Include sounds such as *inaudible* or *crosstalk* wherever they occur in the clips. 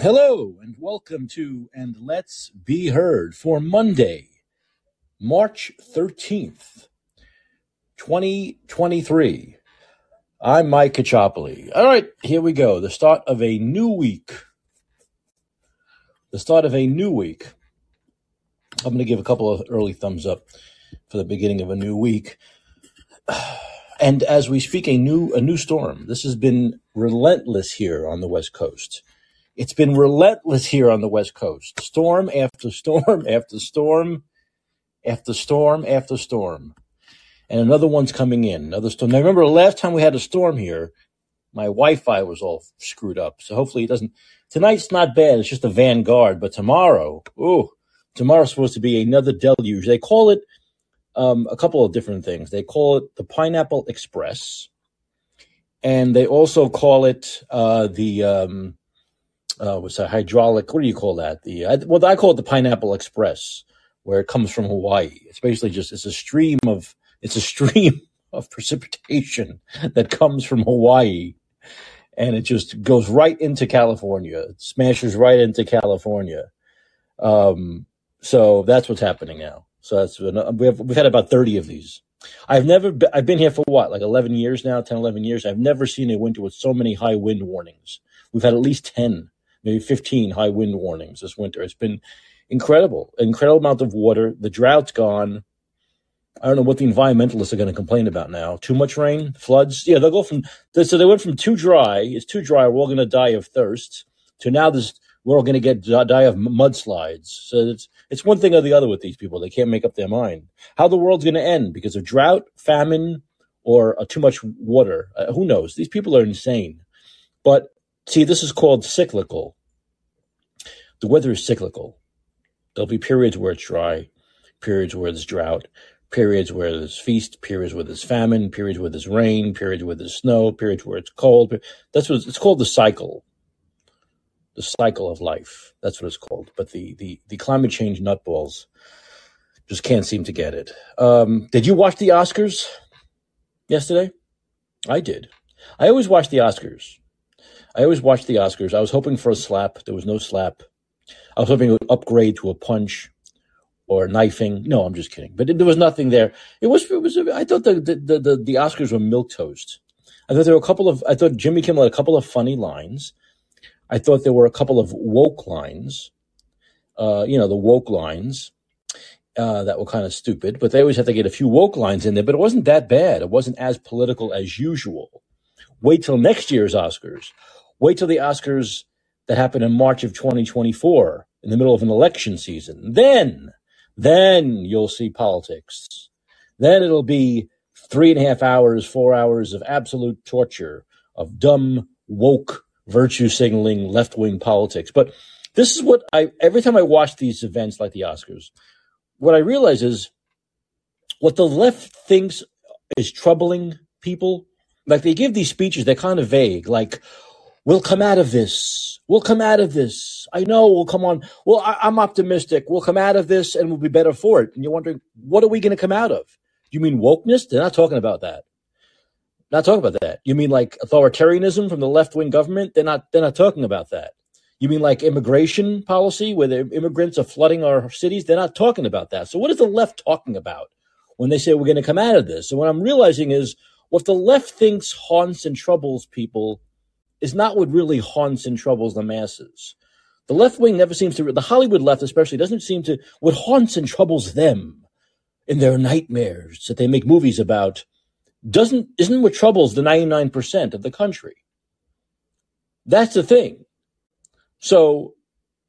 Hello and welcome to And Let's Be Heard for Monday, March 13th, 2023. I'm Mike Caccioppoli. All right, here we go. The start of a new week. The start of a new week. I'm going to give a couple of early thumbs up for the beginning of a new week. *sighs* And as we speak, a new a new storm. This has been relentless here on the West Coast. It's been relentless here on the West Coast. Storm after storm *laughs* after storm after storm after storm. And another one's coming in. Another storm. Now remember the last time we had a storm here, my Wi-Fi was all screwed up. So hopefully it doesn't. Tonight's not bad. It's just a vanguard. But tomorrow, ooh, tomorrow's supposed to be another deluge. They call it um, a couple of different things. They call it the Pineapple Express, and they also call it uh, the um, uh, what's that hydraulic? What do you call that? The I, well, I call it the Pineapple Express, where it comes from Hawaii. It's basically just it's a stream of it's a *laughs* stream of precipitation that comes from Hawaii, and it just goes right into California. It smashes right into California. Um, so that's what's happening now. So that's we have we've had about thirty of these. I've never been, I've been here for what like eleven years now, 10, 11 years. I've never seen a winter with so many high wind warnings. We've had at least ten, maybe fifteen high wind warnings this winter. It's been incredible, incredible amount of water. The drought's gone. I don't know what the environmentalists are going to complain about now. Too much rain, floods. Yeah, they'll go from so they went from too dry. It's too dry. We're all going to die of thirst. To now, this we're all going to get die of mudslides. So it's it's one thing or the other with these people. They can't make up their mind how the world's going to end because of drought, famine, or uh, too much water. Uh, who knows? These people are insane. But see, this is called cyclical. The weather is cyclical. There'll be periods where it's dry, periods where there's drought, periods where there's feast, periods where there's famine, periods where there's rain, periods where there's snow, periods where it's cold. That's what it's, called the cycle the cycle of life. That's what it's called. But the the the climate change nutballs just can't seem to get it. Um, did you watch the Oscars yesterday? I did. I always watch the Oscars. I always watch the Oscars. I was hoping for a slap. There was no slap. I was hoping it would upgrade to a punch or knifing. No, I'm just kidding. But there was nothing there. It was. It was. I thought the the the, the Oscars were milk toast. I thought there were a couple of. I thought Jimmy Kimmel had a couple of funny lines. I thought there were a couple of woke lines, uh, you know, the woke lines uh, that were kind of stupid, but they always have to get a few woke lines in there. But it wasn't that bad. It wasn't as political as usual. Wait till next year's Oscars. Wait till the Oscars that happened in March of 2024 in the middle of an election season. Then, then you'll see politics. Then it'll be three and a half hours, four hours of absolute torture, of dumb, woke virtue signaling left wing politics. But this is what I, every time I watch these events like the Oscars, what I realize is what the left thinks is troubling people. Like they give these speeches, they're kind of vague, like, we'll come out of this. We'll come out of this. I know we'll come on. Well, I, I'm optimistic. We'll come out of this and we'll be better for it. And you're wondering, what are we going to come out of? You mean wokeness? They're not talking about that. Not talking about that. You mean like authoritarianism from the left wing government? They're not. They're not talking about that. You mean like immigration policy where the immigrants are flooding our cities? They're not talking about that. So what is the left talking about when they say we're going to come out of this? And what I'm realizing is what the left thinks haunts and troubles people is not what really haunts and troubles the masses. The left wing never seems to, the Hollywood left especially, doesn't seem to, what haunts and troubles them in their nightmares that they make movies about doesn't isn't what troubles the 99% of the country. That's the thing. So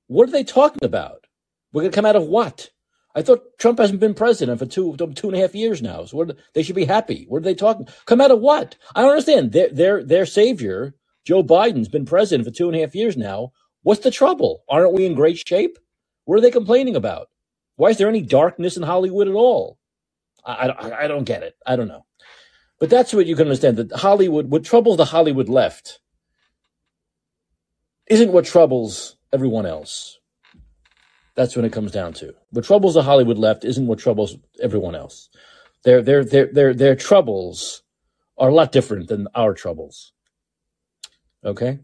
what are they talking about? We're going to come out of what? I thought Trump hasn't been president for two two and a half years now. So what, they should be happy. What are they talking? Come out of what? I don't understand. Their their their savior, Joe Biden's been president for two and a half years now. What's the trouble? Aren't we in great shape? What are they complaining about? Why is there any darkness in Hollywood at all? I, I, I don't get it. I don't know. But that's what you can understand that Hollywood, what troubles the Hollywood left isn't what troubles everyone else. That's when it comes down to. What troubles the Hollywood left isn't what troubles everyone else. Their, their, their, their, their troubles are a lot different than our troubles. Okay?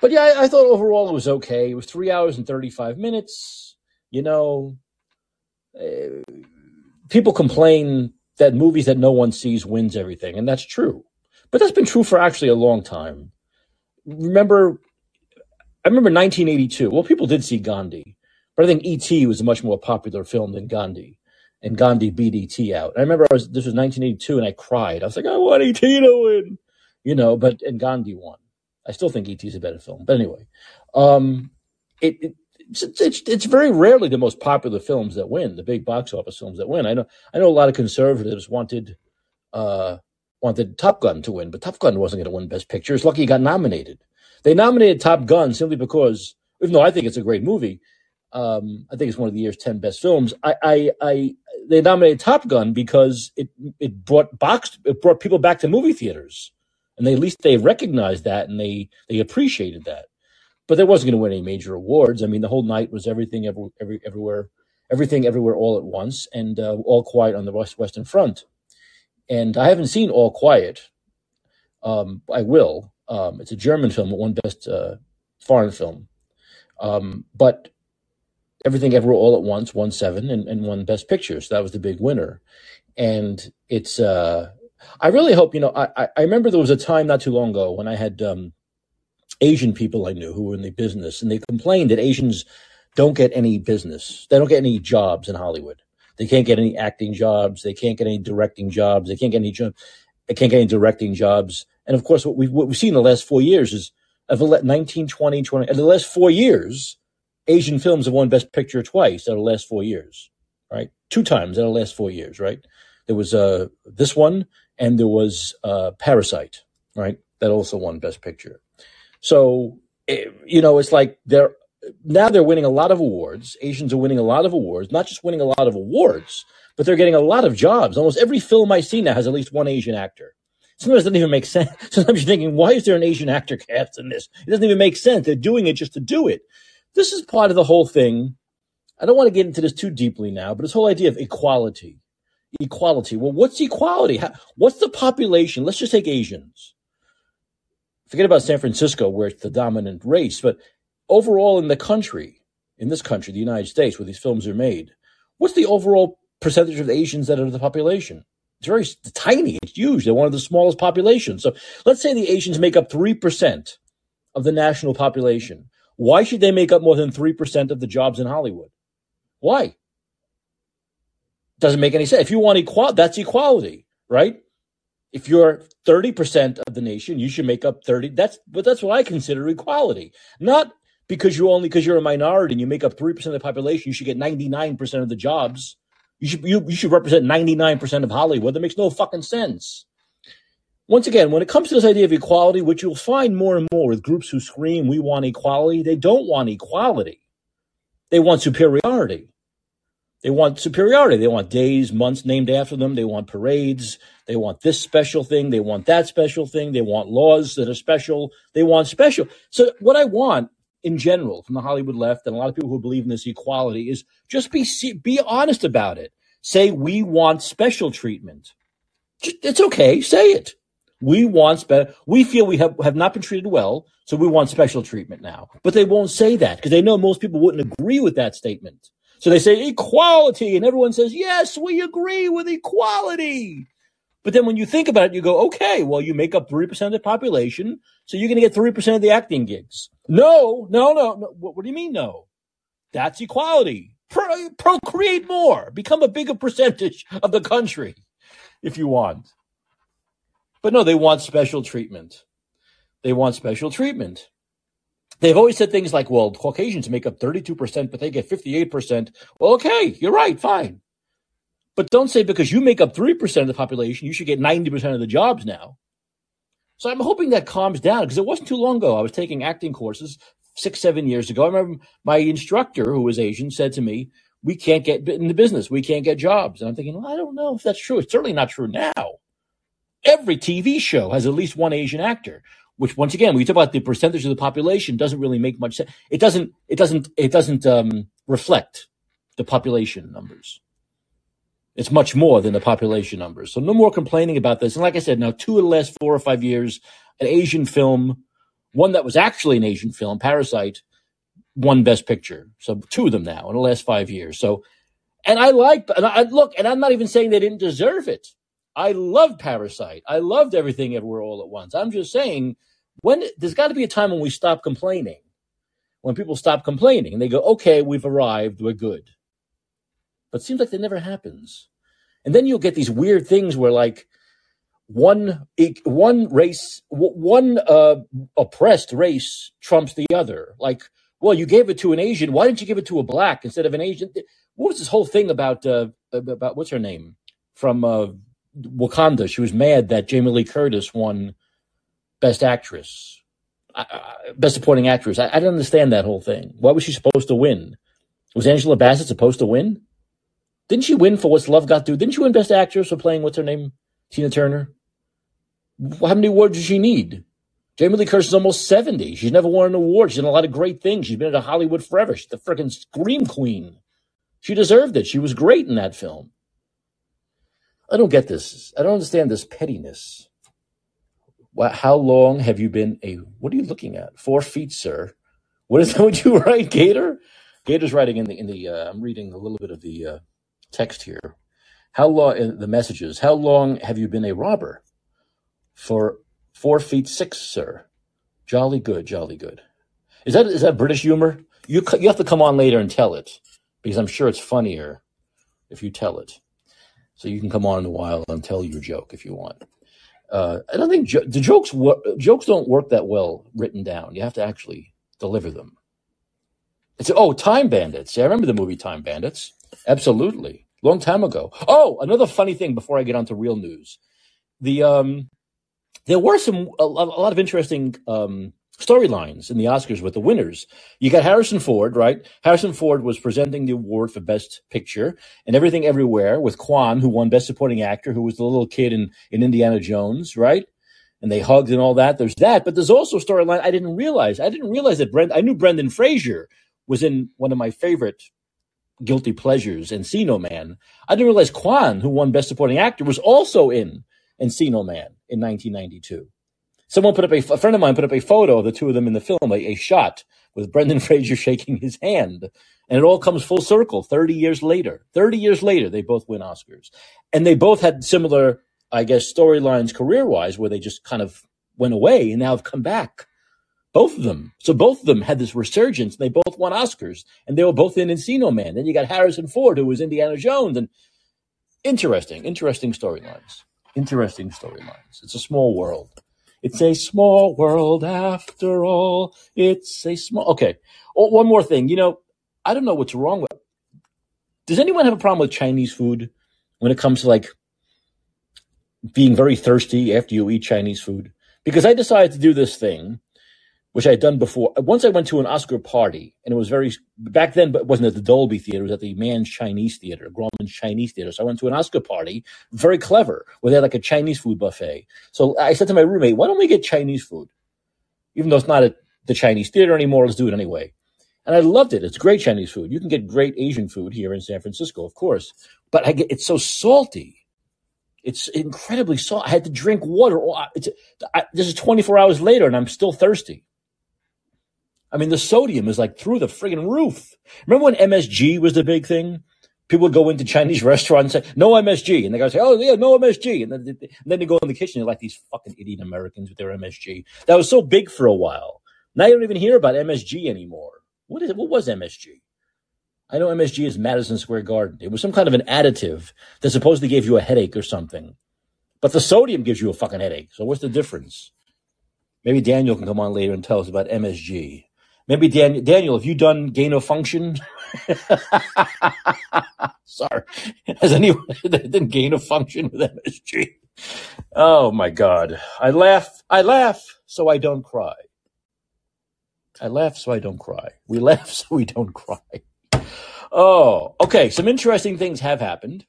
but yeah, I, I thought overall it was okay. It was three hours and 35 minutes. You know, uh, people complain that movies that no one sees wins everything, and that's true. But that's been true for actually a long time. Remember, I remember 1982. Well, people did see Gandhi, but I think E.T. was a much more popular film than Gandhi, and Gandhi beat E.T. out. I remember I was this was 1982, and I cried. I was like, I want E.T. to win, you know. But and Gandhi won. I still think E.T. is a better film, but anyway, um, it, it it's, it's it's very rarely the most popular films that win, the big box office films that win. I know I know a lot of conservatives wanted uh, wanted Top Gun to win, but Top Gun wasn't going to win Best Picture. It's lucky he got nominated. They nominated Top Gun simply because, even though I think it's a great movie, um, I think it's one of the year's ten best films. I, I, I they nominated Top Gun because it it brought box it brought people back to movie theaters, and they at least they recognized that and they they appreciated that but they wasn't going to win any major awards. I mean, the whole night was everything, every, every everywhere, everything, everywhere, all at once, and uh, all quiet on the West Western Front. And I haven't seen All Quiet. Um, I will. Um, it's a German film, one best uh, foreign film. Um, but everything, everywhere, all at once, won seven and, and won Best Picture. So that was the big winner. And it's. Uh, I really hope you know. I, I remember there was a time not too long ago when I had um, Asian people I knew who were in the business, and they complained that Asians don't get any business. They don't get any jobs in Hollywood. They can't get any acting jobs. They can't get any directing jobs. They can't get any job. They can't get any directing jobs. And of course, what we've, what we've seen in the last four years is of 19, 20, 20, in the last four years, Asian films have won Best Picture twice out of the last four years, right? Two times out of the last four years, right? There was uh, this one, and there was uh, Parasite, right? That also won Best Picture. So, it, you know, it's like they're now they're winning a lot of awards. Asians are winning a lot of awards, not just winning a lot of awards, but they're getting a lot of jobs. Almost every film I see now has at least one Asian actor. Sometimes it doesn't even make sense. *laughs* Sometimes you're thinking, why is there an Asian actor cast in this? It doesn't even make sense. They're doing it just to do it. This is part of the whole thing. I don't want to get into this too deeply now, but this whole idea of equality. Equality. Well, what's equality? What's the population? Let's just take Asians forget about San Francisco, where it's the dominant race, but overall in the country, in this country, the United States, where these films are made, what's the overall percentage of Asians that are the population? It's very tiny. It's huge. They're one of the smallest populations. So let's say the Asians make up 3% of the national population. Why should they make up more than 3% of the jobs in Hollywood? Why? Doesn't make any sense. If you want equality, that's equality, right? if you're 30% of the nation, you should make up 30. That's, but that's what I consider equality. Not because you only, because you're a minority and you make up 3% of the population, you should get 99% of the jobs. You should, you, you should represent 99% of Hollywood. That makes no fucking sense. Once again, when it comes to this idea of equality, which you'll find more and more with groups who scream, we want equality, they don't want equality. They want superiority. They want superiority. They want days, months named after them. They want parades. They want this special thing. They want that special thing. They want laws that are special. They want special. So what I want in general from the Hollywood left and a lot of people who believe in this equality is just be be honest about it. Say we want special treatment. It's okay. Say it. We want spe- we feel we have, have not been treated well, so we want special treatment now. But they won't say that because they know most people wouldn't agree with that statement. So they say equality, and everyone says, yes, we agree with equality. But then when you think about it, you go, okay, well, you make up 3% of the population, so you're going to get 3% of the acting gigs. No, no, no. no. What, what, do you mean, no? That's equality. Pro- procreate more, become a bigger percentage of the country if you want. But no, they want special treatment. They want special treatment. They've always said things like, well, Caucasians make up 32%, but they get 58%. Well, okay, you're right, fine. But don't say because you make up 3% of the population, you should get 90% of the jobs now. So I'm hoping that calms down because it wasn't too long ago. I was taking acting courses six, seven years ago. I remember my instructor, who was Asian, said to me, We can't get in the business. We can't get jobs. And I'm thinking, well, I don't know if that's true. It's certainly not true now. Every TV show has at least one Asian actor which once again, when you talk about the percentage of the population, doesn't really make much sense. It doesn't. It doesn't. It doesn't um, reflect the population numbers. It's much more than the population numbers. So no more complaining about this. And like I said, now two of the last four or five years, an Asian film one that was actually an Asian film, Parasite, won Best Picture. So two of them now in the last five years. So, and I like, and I look, and I'm not even saying they didn't deserve it. I loved Parasite. I loved everything everywhere all at once. I'm just saying, when there's got to be a time when we stop complaining. When people stop complaining and they go, okay, we've arrived, we're good. But it seems like that never happens. And then you'll get these weird things where like one one race, one uh, oppressed race trumps the other. Like, well, you gave it to an Asian. Why didn't you give it to a black instead of an Asian? What was this whole thing about? Uh, about what's her name from uh, Wakanda? She was mad that Jamie Lee Curtis won Best Actress, uh, Best Supporting Actress. I, I didn't understand that whole thing. Why was she supposed to win? Was Angela Bassett supposed to win? Didn't she win for What's Love Got to Do? Didn't she win Best Actress for playing what's her name? Tina Turner. How many awards does she need? Jamie Lee Curtis is almost 70. She's never won an award. She's done a lot of great things. She's been at Hollywood forever. She's the freaking scream queen. She deserved it. She was great in that film. I don't get this. I don't understand this pettiness. How long have you been a, what are you looking at? Four feet, sir. What is *laughs* that what you write, Gator? Gator's writing in the, in the, uh, I'm reading a little bit of the, uh, text here. How long, the messages, how long have you been a robber? For four feet six, sir. Jolly good, jolly good. Is that, is that British humor? You, you have to come on later and tell it because I'm sure it's funnier if you tell it. So you can come on in a while and tell your joke if you want. Uh, I don't think jo- the jokes wo- jokes don't work that well written down. You have to actually deliver them. It's oh, Time Bandits. Yeah, I remember the movie Time Bandits. Absolutely long time ago. Oh, another funny thing before I get on to real news. The um, there were some a, a lot of interesting um, storylines in the Oscars with the winners. You got Harrison Ford, right? Harrison Ford was presenting the award for Best Picture and Everything Everywhere with Quan, who won Best Supporting Actor, who was the little kid in, in Indiana Jones, right? And they hugged and all that. There's that, but there's also a storyline I didn't realize. I didn't realize that Brent. I knew Brendan Fraser was in one of my favorite Guilty Pleasures, Encino Man. I didn't realize Quan, who won Best Supporting Actor, was also in Encino Man in 1992. Someone put up a, a friend of mine put up a photo of the two of them in the film, a, a shot with Brendan *laughs* Fraser shaking his hand. And it all comes full circle 30 years later. 30 years later, they both win Oscars. And they both had similar, I guess, storylines career wise, where they just kind of went away and now have come back. Both of them. So both of them had this resurgence. And they both won Oscars, and they were both in Encino Man. Then you got Harrison Ford, who was Indiana Jones, and interesting, interesting storylines. Interesting storylines. It's a small world. It's a small world after all. It's a small. Okay. Oh, one more thing. You know, I don't know what's wrong with. Does anyone have a problem with Chinese food when it comes to like being very thirsty after you eat Chinese food? Because I decided to do this thing which I had done before. Once I went to an Oscar party, and it was very back then, but it wasn't at the Dolby Theater. It was at the Mann's Chinese Theater, Grauman's Chinese Theater. So I went to an Oscar party, very clever, where they had like a Chinese food buffet. So I said to my roommate, "Why don't we get Chinese food? Even though it's not at the Chinese theater anymore, let's do it anyway." And I loved it. It's great Chinese food. You can get great Asian food here in San Francisco, of course, but I get it's so salty. It's incredibly salt. I had to drink water. It's, I, this is 24 hours later, and I'm still thirsty. I mean, the sodium is like through the friggin' roof. Remember when MSG was the big thing? People would go into Chinese *laughs* restaurants and say, no MSG. And the guy say, oh, yeah, no MSG. And then, and then they go in the kitchen, they're like these fucking idiot Americans with their MSG. That was so big for a while. Now you don't even hear about MSG anymore. What is it? What was MSG? I know MSG is Madison Square Garden. It was some kind of an additive that supposedly gave you a headache or something. But the sodium gives you a fucking headache. So what's the difference? Maybe Daniel can come on later and tell us about MSG. Maybe Daniel, Daniel, have you done gain of function? *laughs* Sorry, has anyone *laughs* done gain of function with MSG? Oh my God! I laugh. I laugh so I don't cry. I laugh so I don't cry. We laugh *laughs* so we don't cry. Oh, okay. Some interesting things have happened.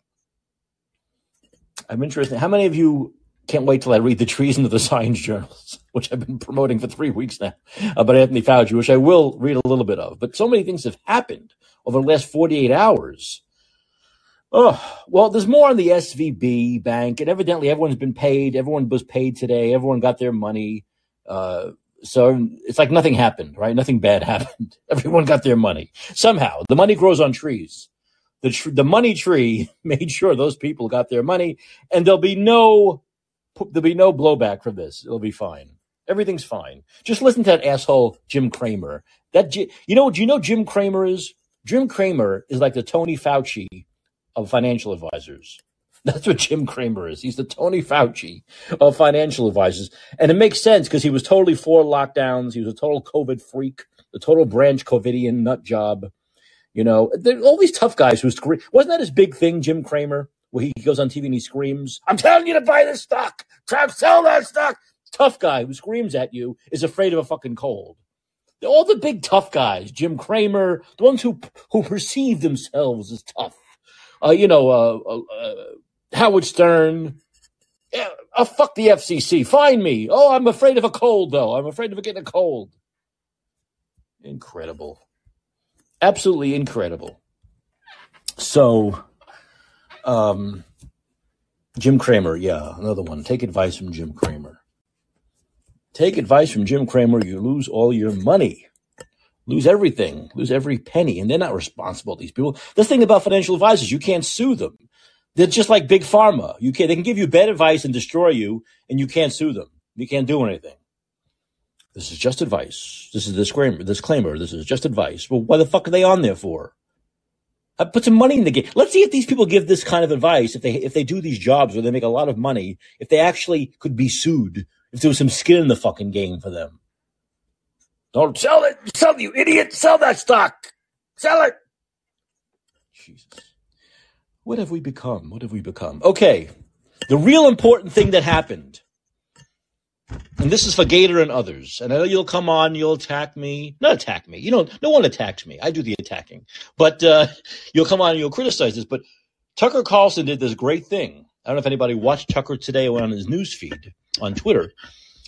I'm interested. How many of you can't wait till I read the treason of the science journals, which I've been promoting for three weeks now, uh, by Anthony Fauci, which I will read a little bit of. But so many things have happened over the last 48 hours. Oh, well, there's more on the SVB bank, and evidently everyone's been paid. Everyone was paid today. Everyone got their money. Uh, so it's like nothing happened, right? Nothing bad *laughs* happened. Everyone got their money somehow. The money grows on trees. The tr- the money tree *laughs* made sure those people got their money, and there'll be no there'll be no blowback from this. It'll be fine. Everything's fine. Just listen to that asshole Jim Cramer. That you know, do you know Jim Cramer is? Jim Cramer is like the Tony Fauci of financial advisors. *laughs* That's what Jim Cramer is. He's the Tony Fauci of financial advisors. And it makes sense because he was totally for lockdowns. He was a total COVID freak, the total branch COVIDian nut job. You know, all these tough guys who scream. Wasn't that his big thing, Jim Cramer, where he goes on TV and he screams, I'm telling you to buy this stock. To sell that stock. Tough guy who screams at you is afraid of a fucking cold. All the big tough guys, Jim Cramer, the ones who who perceive themselves as tough. Uh, you know, uh, uh, uh Howard Stern. Yeah, oh, fuck the FCC. Find me. Oh, I'm afraid of a cold, though. I'm afraid of getting a cold. Incredible. Absolutely incredible. So, um, Jim Cramer, yeah, another one. Take advice from Jim Cramer. Take advice from Jim Cramer, you lose all your money. Lose everything, lose every penny, and they're not responsible, these people. This thing about financial advisors, you can't sue them. They're just like big pharma. You can they can give you bad advice and destroy you, and you can't sue them. You can't do anything. This is just advice. This is a disclaimer. Disclaimer. This is just advice. Well, what the fuck are they on there for? I uh, put some money in the game. Let's see if these people give this kind of advice. If they if they do these jobs where they make a lot of money, if they actually could be sued, if there was some skin in the fucking game for them. Don't sell it. Sell you idiot. Sell that stock. Sell it. Jesus. What have we become? What have we become? Okay. The real important thing that happened, and this is for Gator and others, and I know you'll come on, you'll attack me. Not attack me. You know, no one attacks me. I do the attacking. But uh, you'll come on and you'll criticize this. But Tucker Carlson did this great thing. I don't know if anybody watched Tucker today on his news feed on Twitter,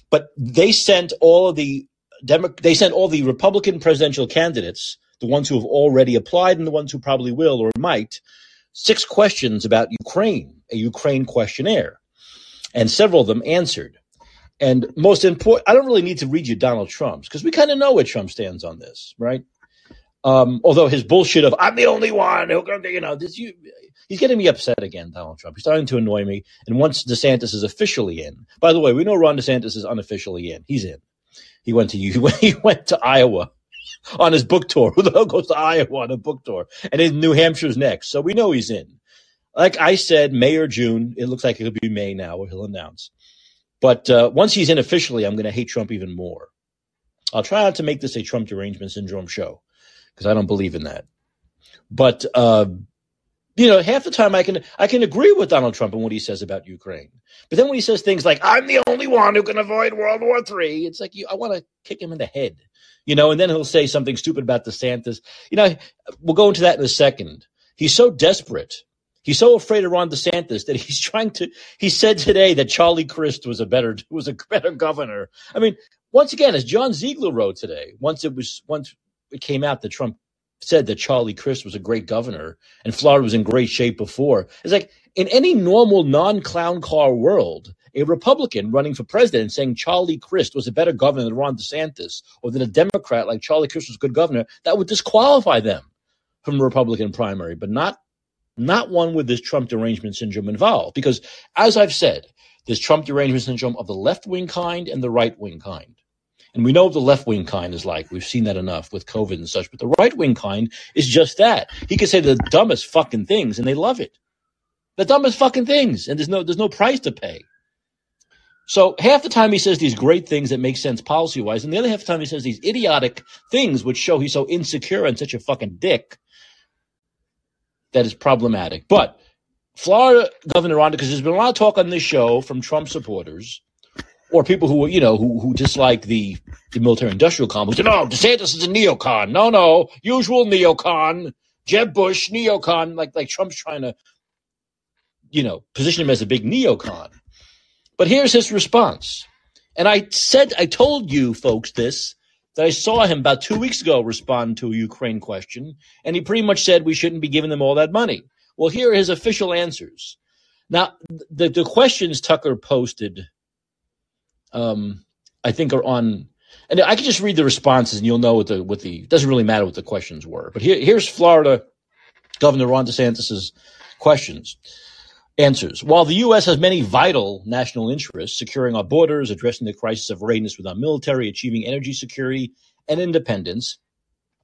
but they sent all of the Demo- they sent all the Republican presidential candidates, the ones who have already applied and the ones who probably will or might, six questions about Ukraine, a Ukraine questionnaire, and several of them answered. And most important, I don't really need to read you Donald Trump's because we kind of know where Trump stands on this, right? Um, although his bullshit of "I'm the only one who can," you know, this, you, he's getting me upset again. Donald Trump, he's starting to annoy me. And once DeSantis is officially in, by the way, we know Ron DeSantis is unofficially in. He's in. He went to *laughs* he went to Iowa *laughs* on his book tour. *laughs* Who the hell goes to Iowa on a book tour? And in New Hampshire's next. So we know he's in. Like I said, May or June. It looks like it could be May now, where he'll announce. But uh, once he's in officially, I'm going to hate Trump even more. I'll try not to make this a Trump derangement syndrome show because I don't believe in that. But uh, you know, half the time I can I can agree with Donald Trump and what he says about Ukraine, but then when he says things like "I'm the only one who can avoid World War III," it's like you, I want to kick him in the head you know, and then he'll say something stupid about DeSantis. You know, we'll go into that in a second. He's so desperate. He's so afraid of Ron DeSantis that he's *laughs* trying to. He said today that Charlie Crist was a better was a better governor. I mean, once again, as John Ziegler wrote today, once it was once it came out that Trump said that Charlie Crist was a great governor and Florida was in great shape before. It's like in any normal non-clown car world, a Republican running for president saying Charlie Crist was a better governor than Ron DeSantis, or than a Democrat like Charlie Crist was a good governor, that would disqualify them from the Republican primary, but not not one with this Trump derangement syndrome involved. Because as I've said, there's Trump derangement syndrome of the left wing kind and the right wing kind. And we know what the left wing kind is like. We've seen that enough with COVID and such. But the right wing kind is just that. He can say the dumbest fucking things and they love it. The dumbest fucking things. And there's no there's no price to pay. So half the time he says these great things that make sense policy wise, and the other half the time he says these idiotic things which show he's so insecure and such a fucking dick that is problematic. But Florida Governor Ron, because there's been a lot of talk on this show from Trump supporters or people who you know who who dislike the the military industrial complex. No, DeSantis is a neocon. No, no, usual neocon. Jeb Bush neocon. Like like Trump's trying to you know position him as a big neocon. But here's his response. And I said, I told you folks this, that I saw him about two weeks ago respond to a Ukraine question, and he pretty much said we shouldn't be giving them all that money. Well, here are his official answers. Now, the, the questions Tucker posted, um, I think are on, and I can just read the responses, and you'll know what the what the doesn't really matter what the questions were. But here, here's Florida Governor Ron DeSantis's questions. Answers. While the U.S. has many vital national interests, securing our borders, addressing the crisis of readiness with our military, achieving energy security and independence,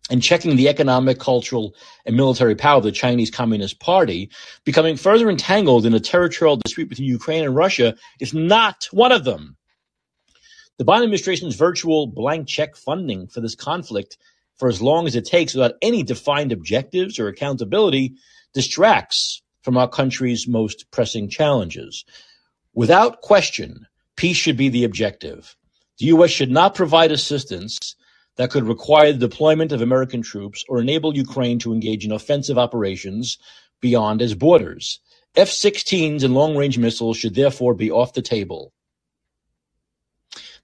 and checking the economic, cultural, and military power of the Chinese Communist Party, becoming further entangled in a territorial dispute between Ukraine and Russia is not one of them. The Biden administration's virtual blank check funding for this conflict for as long as it takes without any defined objectives or accountability distracts from our country's most pressing challenges. Without question, peace should be the objective. The U.S. should not provide assistance that could require the deployment of American troops or enable Ukraine to engage in offensive operations beyond its borders. F 16s and long range missiles should therefore be off the table.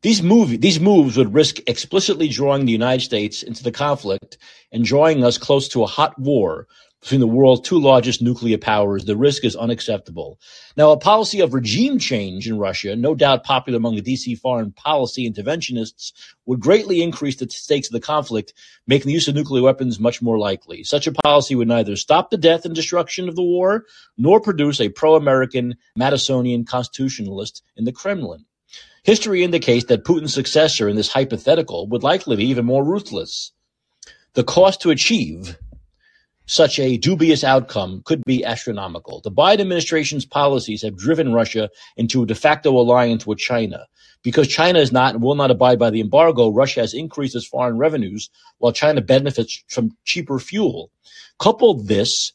These, move, these moves would risk explicitly drawing the United States into the conflict and drawing us close to a hot war between the world's two largest nuclear powers, the risk is unacceptable. Now, a policy of regime change in Russia, no doubt popular among the DC foreign policy interventionists, would greatly increase the stakes of the conflict, making the use of nuclear weapons much more likely. Such a policy would neither stop the death and destruction of the war, nor produce a pro-American Madisonian constitutionalist in the Kremlin. History indicates that Putin's successor in this hypothetical would likely be even more ruthless. The cost to achieve such a dubious outcome could be astronomical. The Biden administration's policies have driven Russia into a de facto alliance with China. Because China is not and will not abide by the embargo, Russia has increased its foreign revenues while China benefits from cheaper fuel. Coupled this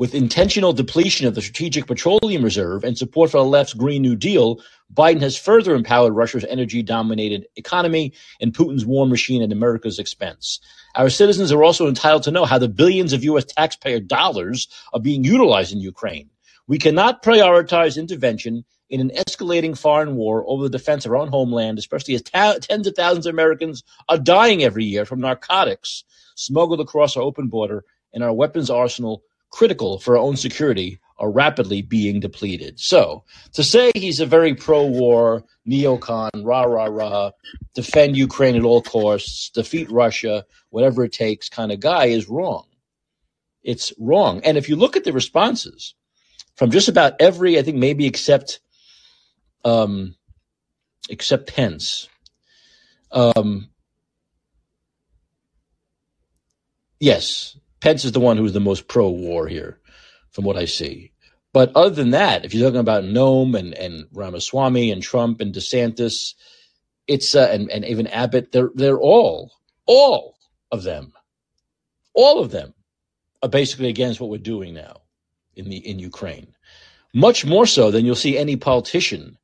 with intentional depletion of the strategic petroleum reserve and support for the left's Green New Deal, Biden has further empowered Russia's energy dominated economy and Putin's war machine at America's expense. Our citizens are also entitled to know how the billions of U.S. taxpayer dollars are being utilized in Ukraine. We cannot prioritize intervention in an escalating foreign war over the defense of our own homeland, especially as ta- tens of thousands of Americans are dying every year from narcotics smuggled across our open border and our weapons arsenal critical for our own security are rapidly being depleted. So to say he's a very pro-war, neocon, rah rah rah, defend Ukraine at all costs, defeat Russia, whatever it takes kind of guy is wrong. It's wrong. And if you look at the responses from just about every, I think maybe except, um, except Pence, um, yes, Pence is the one who's the most pro-war here, from what I see. But other than that, if you're talking about Noem and, and Ramaswamy and Trump and DeSantis, it's uh, and, and even Abbott, they're they're all all of them, all of them are basically against what we're doing now in the in Ukraine. Much more so than you'll see any politician,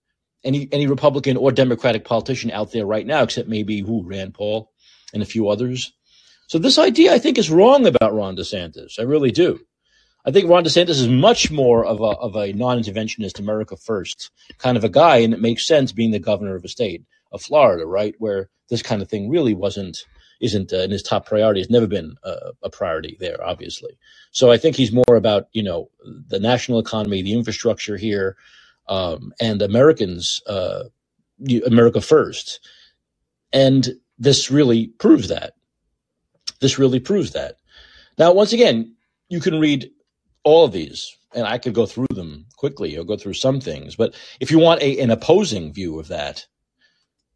any any Republican or Democratic politician out there right now, except maybe who Rand Paul and a few others. So this idea, I think, is wrong about Ron DeSantis. I really do. I think Ron DeSantis is much more of a, of a non-interventionist, America first kind of a guy, and it makes sense being the governor of a state of Florida, right, where this kind of thing really wasn't isn't uh, in his top priority. Has never been uh, a priority there, obviously. So I think he's more about you know the national economy, the infrastructure here, um, and Americans, uh, America first, and this really proves that. This really proves that. Now, once again, you can read all of these, and I could go through them quickly or go through some things. But if you want a, an opposing view of that,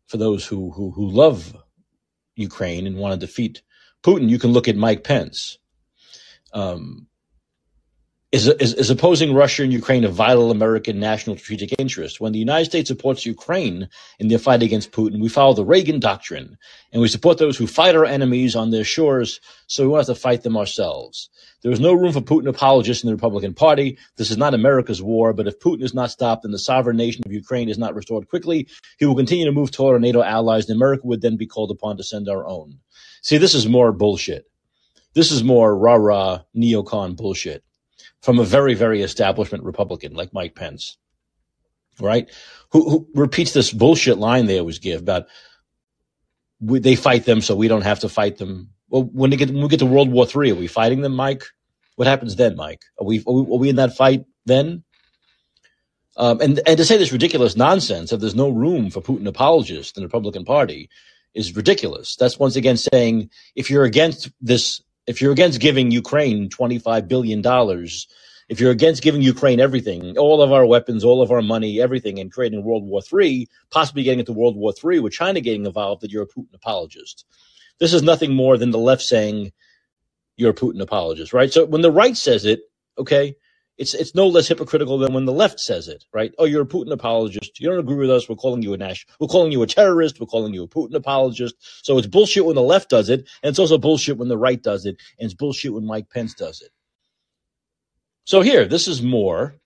for those who, who, who love Ukraine and want to defeat Putin, you can look at Mike Pence. Um, is, is, is, opposing Russia and Ukraine a vital American national strategic interest? When the United States supports Ukraine in their fight against Putin, we follow the Reagan doctrine and we support those who fight our enemies on their shores, so we won't have to fight them ourselves. There is no room for Putin apologists in the Republican Party. This is not America's war, but if Putin is not stopped and the sovereign nation of Ukraine is not restored quickly, he will continue to move toward our NATO allies, and America would then be called upon to send our own. See, this is more bullshit. This is more rah rah neocon bullshit from a very, very establishment Republican like Mike Pence, right? Who, who repeats this bullshit line they always give about we, they fight them so we don't have to fight them. Well, when, get, when we get to World War III, are we fighting them, Mike? What happens then, Mike? Are we, are we, are we in that fight then? Um, and, and to say this ridiculous nonsense that there's no room for Putin apologists in the Republican Party is ridiculous. That's once again saying if you're against this, if you're against giving Ukraine $25 billion, if you're against giving Ukraine everything, all of our weapons, all of our money, everything, and creating World War III, possibly getting into World War III with China getting involved, that you're a Putin apologist. This is nothing more than the left saying you're a Putin apologist, right? So when the right says it, okay, it's it's no less hypocritical than when the left says it, right? Oh, you're a Putin apologist. You don't agree with us. We're calling you a Nash. We're calling you a terrorist. We're calling you a Putin apologist. So it's bullshit when the left does it, and it's also bullshit when the right does it, and it's bullshit when Mike Pence does it. So here, this is more.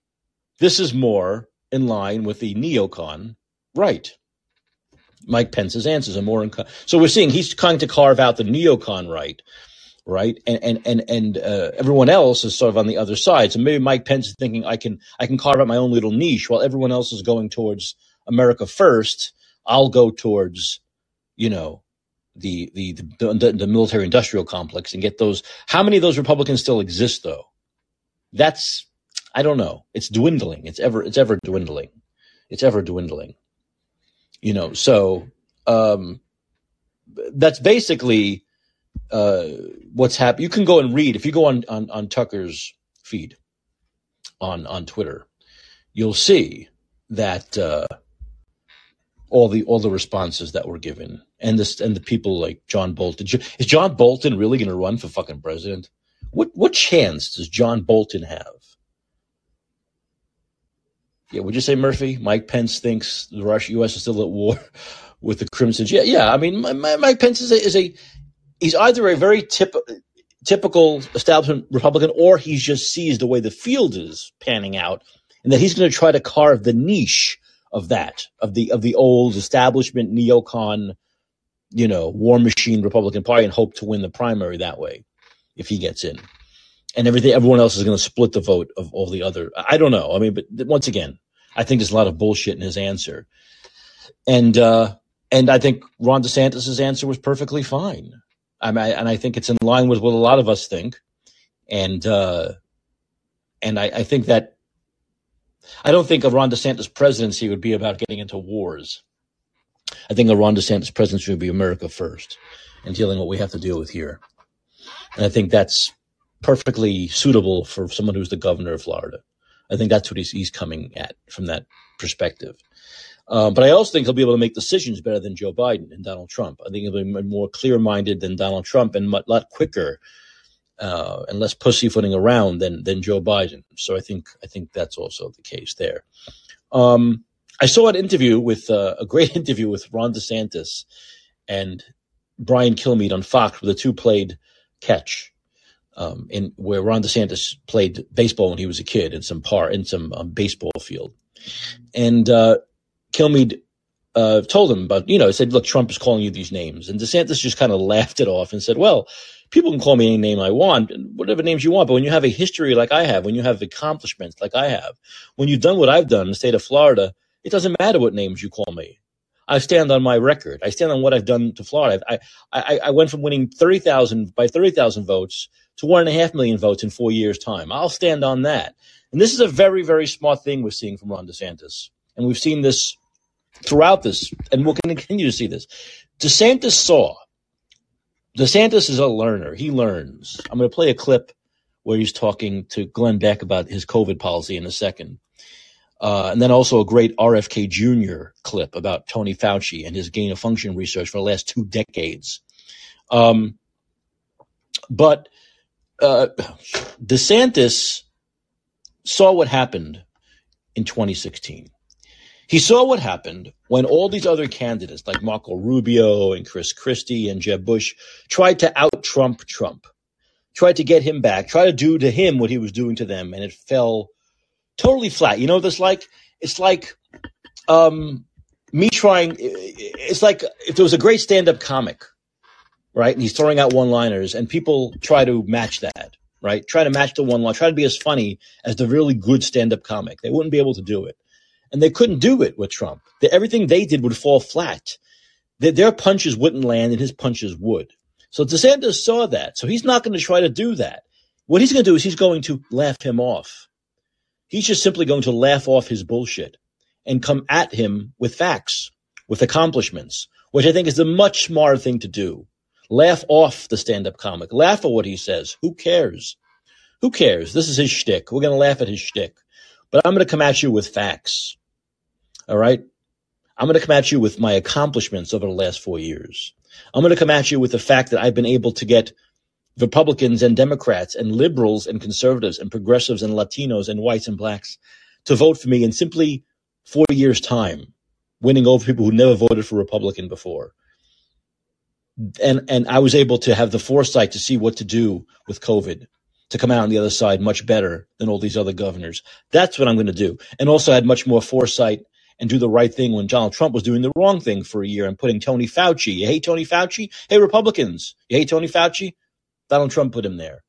This is more in line with the neocon right. Mike Pence's answers are more in. So we're seeing he's trying to carve out the neocon right right? And and and and uh, everyone else is sort of on the other side. So maybe Mike Pence is thinking I can I can carve out my own little niche while everyone else is going towards America first. I'll go towards, you know, the the the, the, the military industrial complex and get those. How many of those Republicans still exist though? That's I don't know. It's dwindling. It's ever it's ever dwindling. It's ever dwindling. You know, so um, that's basically uh, what's happening. You can go and read if you go on, on on Tucker's feed on on Twitter, you'll see that uh, all the all the responses that were given and this and the people like John Bolton. Is John Bolton really going to run for fucking president? What what chance does John Bolton have? Yeah, would you say Murphy? Mike Pence thinks the Russia U.S. is still at war *laughs* with the Crimsons. Yeah, yeah. I mean, Mike Pence is a, is a he's either a very tip, typical establishment Republican or he just sees the way the field is panning out and that he's going to try to carve the niche of that, of the, of the old establishment neocon, you know, war machine Republican Party and hope to win the primary that way if he gets in. And everything, everyone else is going to split the vote of all the other. I don't know. I mean, but once again, I think there's a lot of bullshit in his answer. And, uh, and I think Ron DeSantis' answer was perfectly fine. I mean, and I think it's in line with what a lot of us think, and uh, and I, I think that I don't think a Ron DeSantis presidency would be about getting into wars. I think a Ron DeSantis presidency would be America first and dealing what we have to deal with here. And I think that's perfectly suitable for someone who's the governor of Florida. I think that's what he's, he's coming at from that perspective. Um, but I also think he'll be able to make decisions better than Joe Biden and Donald Trump. I think he'll be more clear minded than Donald Trump and a lot quicker uh, and less pussyfooting around than than Joe Biden. So I think I think that's also the case there. Um, I saw an interview with uh, a great *laughs* interview with Ron DeSantis and Brian Kilmeade on Fox, where the two played catch. Um, in where Ron DeSantis played baseball when he was a kid in some par in some um, baseball field, and uh, Kilmeade uh, told him about, you know, said, look, Trump is calling you these names. And DeSantis just kind of laughed it off and said, well, people can call me any name I want, whatever names you want. But when you have a history like I have, when you have accomplishments like I have, when you've done what I've done in the state of Florida, it doesn't matter what names you call me. I stand on my record. I stand on what I've done to Florida. I, I, I went from winning 30,000 by 30,000 votes to one and a half million votes in four years time. I'll stand on that. And this is a very, very smart thing we're seeing from Ron DeSantis. And we've seen this throughout this, and we'll continue to see this. DeSantis saw. DeSantis is a learner. He learns. I'm going to play a clip where he's talking to Glenn Beck about his COVID policy in a second. Uh, and then also a great RFK Jr. clip about Tony Fauci and his gain of function research for the last two decades. Um, but uh, DeSantis saw what happened in 2016. He saw what happened when all these other candidates like Marco Rubio and Chris Christie and Jeb Bush tried to out Trump Trump, tried to get him back, try to do to him what he was doing to them, and it fell totally flat. You know this like it's like um, me trying. It's like if there was a great stand-up comic, right, and he's throwing out one-liners, and people try to match that, right? Try to match the one line, try to be as funny as the really good stand-up comic. They wouldn't be able to do it and they couldn't do it with Trump. The, everything they did would fall flat. The, their punches wouldn't land, and his punches would. So DeSantis saw that. So he's not going to try to do that. What he's going to do is he's going to laugh him off. He's just simply going to laugh off his bullshit and come at him with facts, with accomplishments, which I think is the much smarter thing to do. Laugh off the stand-up comic. Laugh at what he says. Who cares? Who cares? This is his shtick. We're going to laugh at his shtick. But I'm going to come at you with facts. All right? I'm going to come at you with my accomplishments over the last four years. I'm going to come at you with the fact that I've been able to get Republicans and Democrats and liberals and conservatives and progressives and Latinos and whites and blacks to vote for me in simply four years' time, winning over people who never voted for Republican before. And and I was able to have the foresight to see what to do with COVID to come out on the other side much better than all these other governors. That's what I'm going to do. And also had much more foresight and do the right thing when Donald Trump was doing the wrong thing for a year and putting Tony Fauci. You hate Tony Fauci? Hey, Republicans, you hate Tony Fauci? Donald Trump put him there.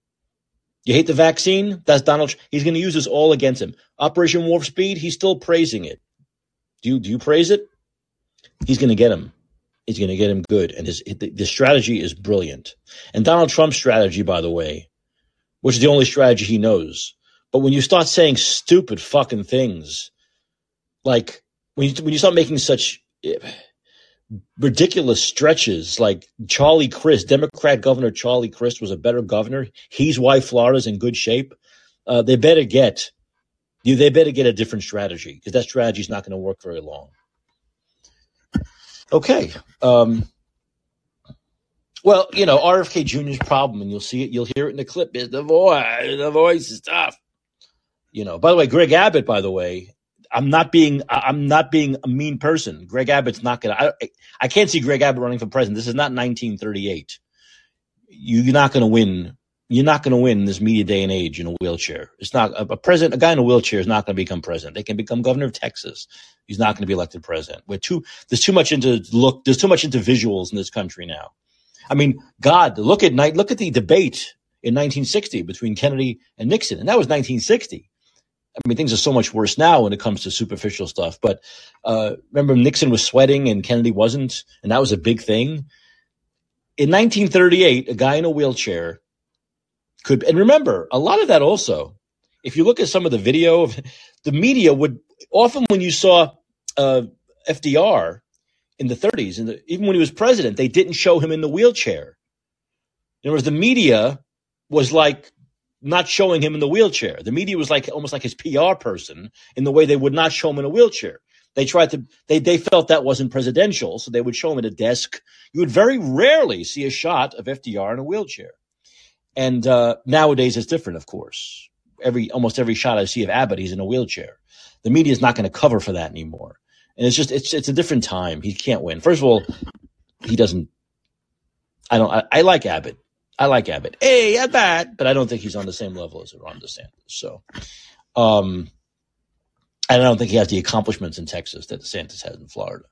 You hate the vaccine? That's Donald. He's going to use this all against him. Operation Warp Speed, he's still praising it. Do you, do you praise it? He's going to get him. He's going to get him good. And his, the strategy is brilliant. And Donald Trump's strategy, by the way, which is the only strategy he knows. But when you start saying stupid fucking things, like when you, when you start making such ridiculous stretches like Charlie Crist, Democrat Governor Charlie Crist was a better governor. He's why Florida's in good shape. Uh, they better get you. They better get a different strategy because that strategy is not going to work very long. Okay. Um, well, you know, RFK Jr.'s problem, and you'll see it, you'll hear it in the clip, is the voice. The voice is tough. You know, by the way, Greg Abbott, by the way, I'm not being I'm not being a mean person. Greg Abbott's not gonna. I, I can't see Greg Abbott running for president. This is not 1938. You're not going to win. You're not going to win in this media day and age in a wheelchair. It's not a, a president. A guy in a wheelchair is not going to become president. They can become governor of Texas. He's not going to be elected president. We're too. There's too much into look. There's too much into visuals in this country now. I mean, God, look at night. Look at the debate in 1960 between Kennedy and Nixon, and that was 1960. I mean, things are so much worse now when it comes to superficial stuff. But uh, remember, Nixon was sweating and Kennedy wasn't, and that was a big thing. In 1938, a guy in a wheelchair could, and remember, a lot of that also. If you look at some of the video, of the media would often when you saw uh, FDR in the 30s, and even when he was president, they didn't show him in the wheelchair. In other words, the media was like not showing him in the wheelchair. The media was like almost like his PR person in the way they would not show him in a wheelchair. They tried to they they felt that wasn't presidential, so they would show him at a desk. You would very rarely see a shot of FDR in a wheelchair. And uh, nowadays it's different, of course. Every almost every shot I see of Abbott, he's in a wheelchair. The media is not going to cover for that anymore. And it's just it's it's a different time. He can't win. First of all, he doesn't. I don't. I, I like Abbott. I like Abbott. Hey, that's bad, but I don't think he's on the same level as Ron DeSantis. So, um, and I don't think he has the accomplishments in Texas that DeSantis has in Florida.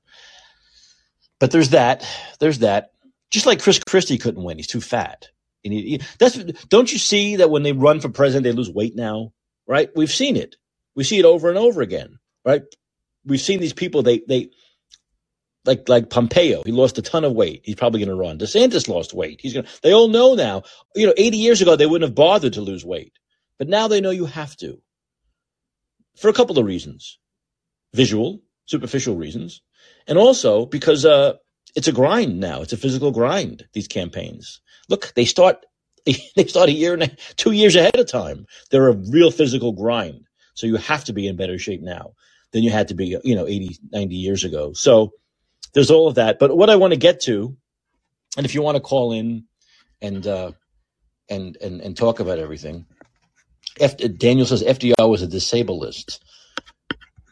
But there's that. There's that. Just like Chris Christie couldn't win, he's too fat. He, he, that's don't you see that when they run for president, they lose weight now, right? We've seen it. We see it over and over again, right? We've seen these people. They they like like Pompeo, he lost a ton of weight. He's probably going to run. DeSantis lost weight. He's going. They all know now. You know, 80 years ago they wouldn't have bothered to lose weight, but now they know you have to. For a couple of reasons, visual, superficial reasons, and also because uh, it's a grind now. It's a physical grind. These campaigns. Look, they start. *laughs* They start a year and a, two years ahead of time. They're a real physical grind. So you have to be in better shape now than you had to be, you know, 80, 90 years ago. So there's all of that. But what I want to get to, and if you want to call in and uh, and and and talk about everything, F- Daniel says FDR was a disableist.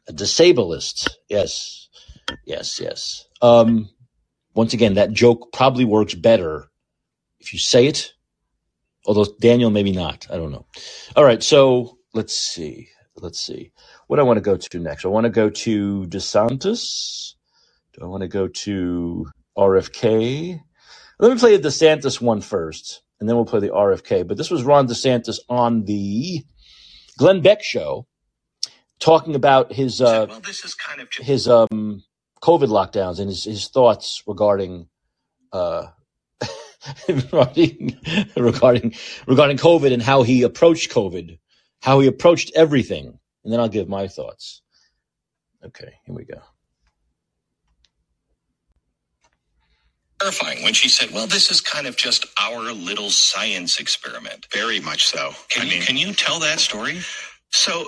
A disableist, yes, yes, yes. Um, once again, that joke probably works better if you say it. Although Daniel, maybe not. I don't know. All right, so let's see. Let's see. What I want to go to next. I want to go to DeSantis. Do I want to go to RFK? Let me play the DeSantis one first, and then we'll play the RFK. But this was Ron DeSantis on the Glenn Beck show, talking about his uh, well, this is kind of his um, COVID lockdowns and his, his thoughts regarding uh, *laughs* regarding regarding regarding COVID and how he approached COVID, how he approached everything, and then I'll give my thoughts. Okay, here we go. terrifying when she said, "Well, this is kind of just our little science experiment." Very much so. Can I you mean, can you tell that story? so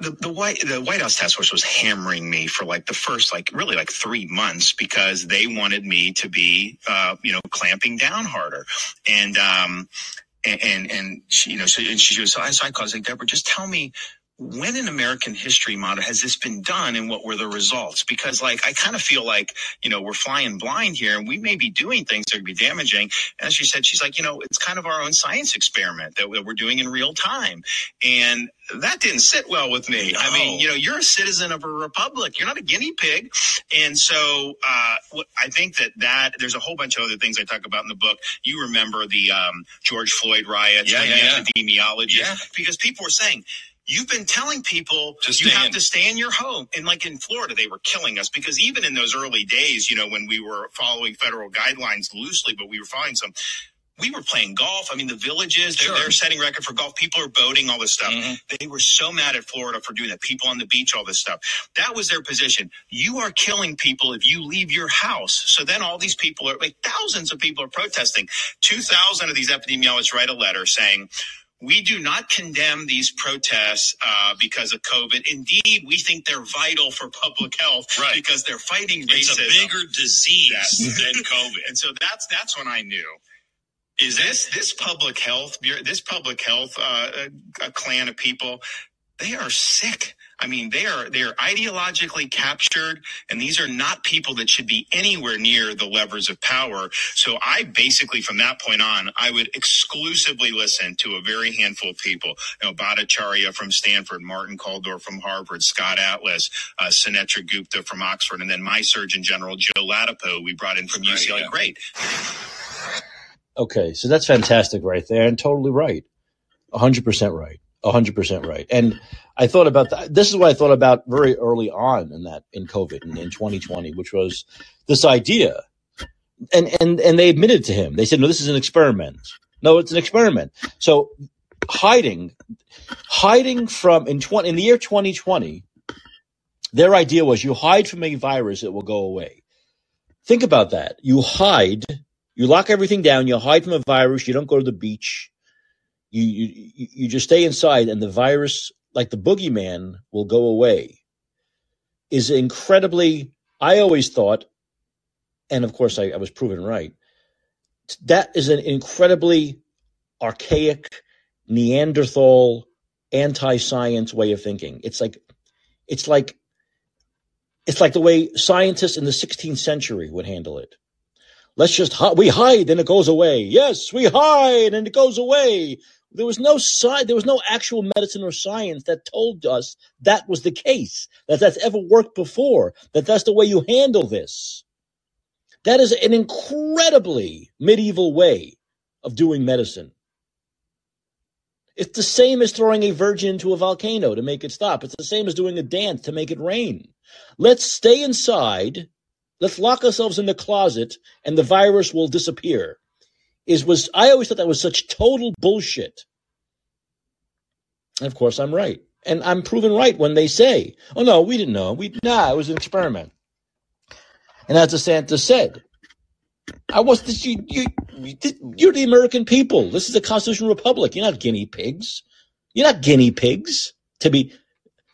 the, the White the White House task force was hammering me for like the first like really like three months because they wanted me to be uh, you know clamping down harder and um and and, and she, you know so and she was so I, so I called I was like Deborah just tell me when in American history model has this been done and what were the results? Because like I kind of feel like, you know, we're flying blind here and we may be doing things that could be damaging. And she said, she's like, you know, it's kind of our own science experiment that we're doing in real time. And that didn't sit well with me. I mean, you know, you're a citizen of a republic. You're not a guinea pig. And so, uh, I think that that there's a whole bunch of other things I talk about in the book. You remember the, um, George Floyd riots, Yeah, yeah, the epidemiologists, Yeah. because people were saying, You've been telling people you have in. to stay in your home. And like in Florida, they were killing us because even in those early days, you know, when we were following federal guidelines loosely, but we were following some, we were playing golf. I mean, the villages, they're, Sure. they're setting record for golf. People are boating, all this stuff. Mhm. They were so mad at Florida for doing that. People on the beach, all this stuff. That was their position. You are killing people if you leave your house. So then all these people are like thousands of people are protesting. 2,000 of these epidemiologists write a letter saying, we do not condemn these protests uh, because of COVID. Indeed, we think they're vital for public health Right. because they're fighting racism. It's a bigger disease Yes. than COVID. And so that's that's when I knew. Is this this public health this public health uh, a clan of people? They are sick. I mean, they are they are ideologically captured, and these are not people that should be anywhere near the levers of power. So I basically, from that point on, I would exclusively listen to a very handful of people. You know, Bhattacharya from Stanford, Martin Kulldorff from Harvard, Scott Atlas, uh, Sunetra Gupta from Oxford, and then my Surgeon General Joe Ladapo, we brought in from Right, UCLA. yeah. Great. Okay, so that's fantastic right there and totally right. 100% right. 100% right. And I thought about that. This is what I thought about very early on in that, in COVID in, in 2020, which was this idea. And, and, and they admitted to him. They said, no, this is an experiment. No, it's an experiment. So hiding, hiding from in 20, in the year 2020, their idea was you hide from a virus, it will go away. Think about that. You hide you lock everything down. You hide from a virus. You don't go to the beach. You you you just stay inside, and the virus, like the boogeyman, will go away. Is incredibly. I always thought, and of course I, I was proven right. That is an incredibly archaic, Neanderthal, anti-science way of thinking. It's like, it's like, it's like the way scientists in the 16th century would handle it. Let's just hi- we hide and it goes away. Yes, we hide and it goes away. There was no sci- there was no actual medicine or science that told us that was the case. That that's ever worked before. That that's the way you handle this. That is an incredibly medieval way of doing medicine. It's the same as throwing a virgin into a volcano to make it stop. It's the same as doing a dance to make it rain. Let's stay inside let's lock ourselves in the closet and the virus will disappear is was i always thought that was such total bullshit. And of course i'm right. And i'm proven right when they say oh no we didn't know. We nah it was an experiment. And as DeSantis said i was this you, you you're the american people. This is a constitutional republic. You're not guinea pigs. You're not guinea pigs to be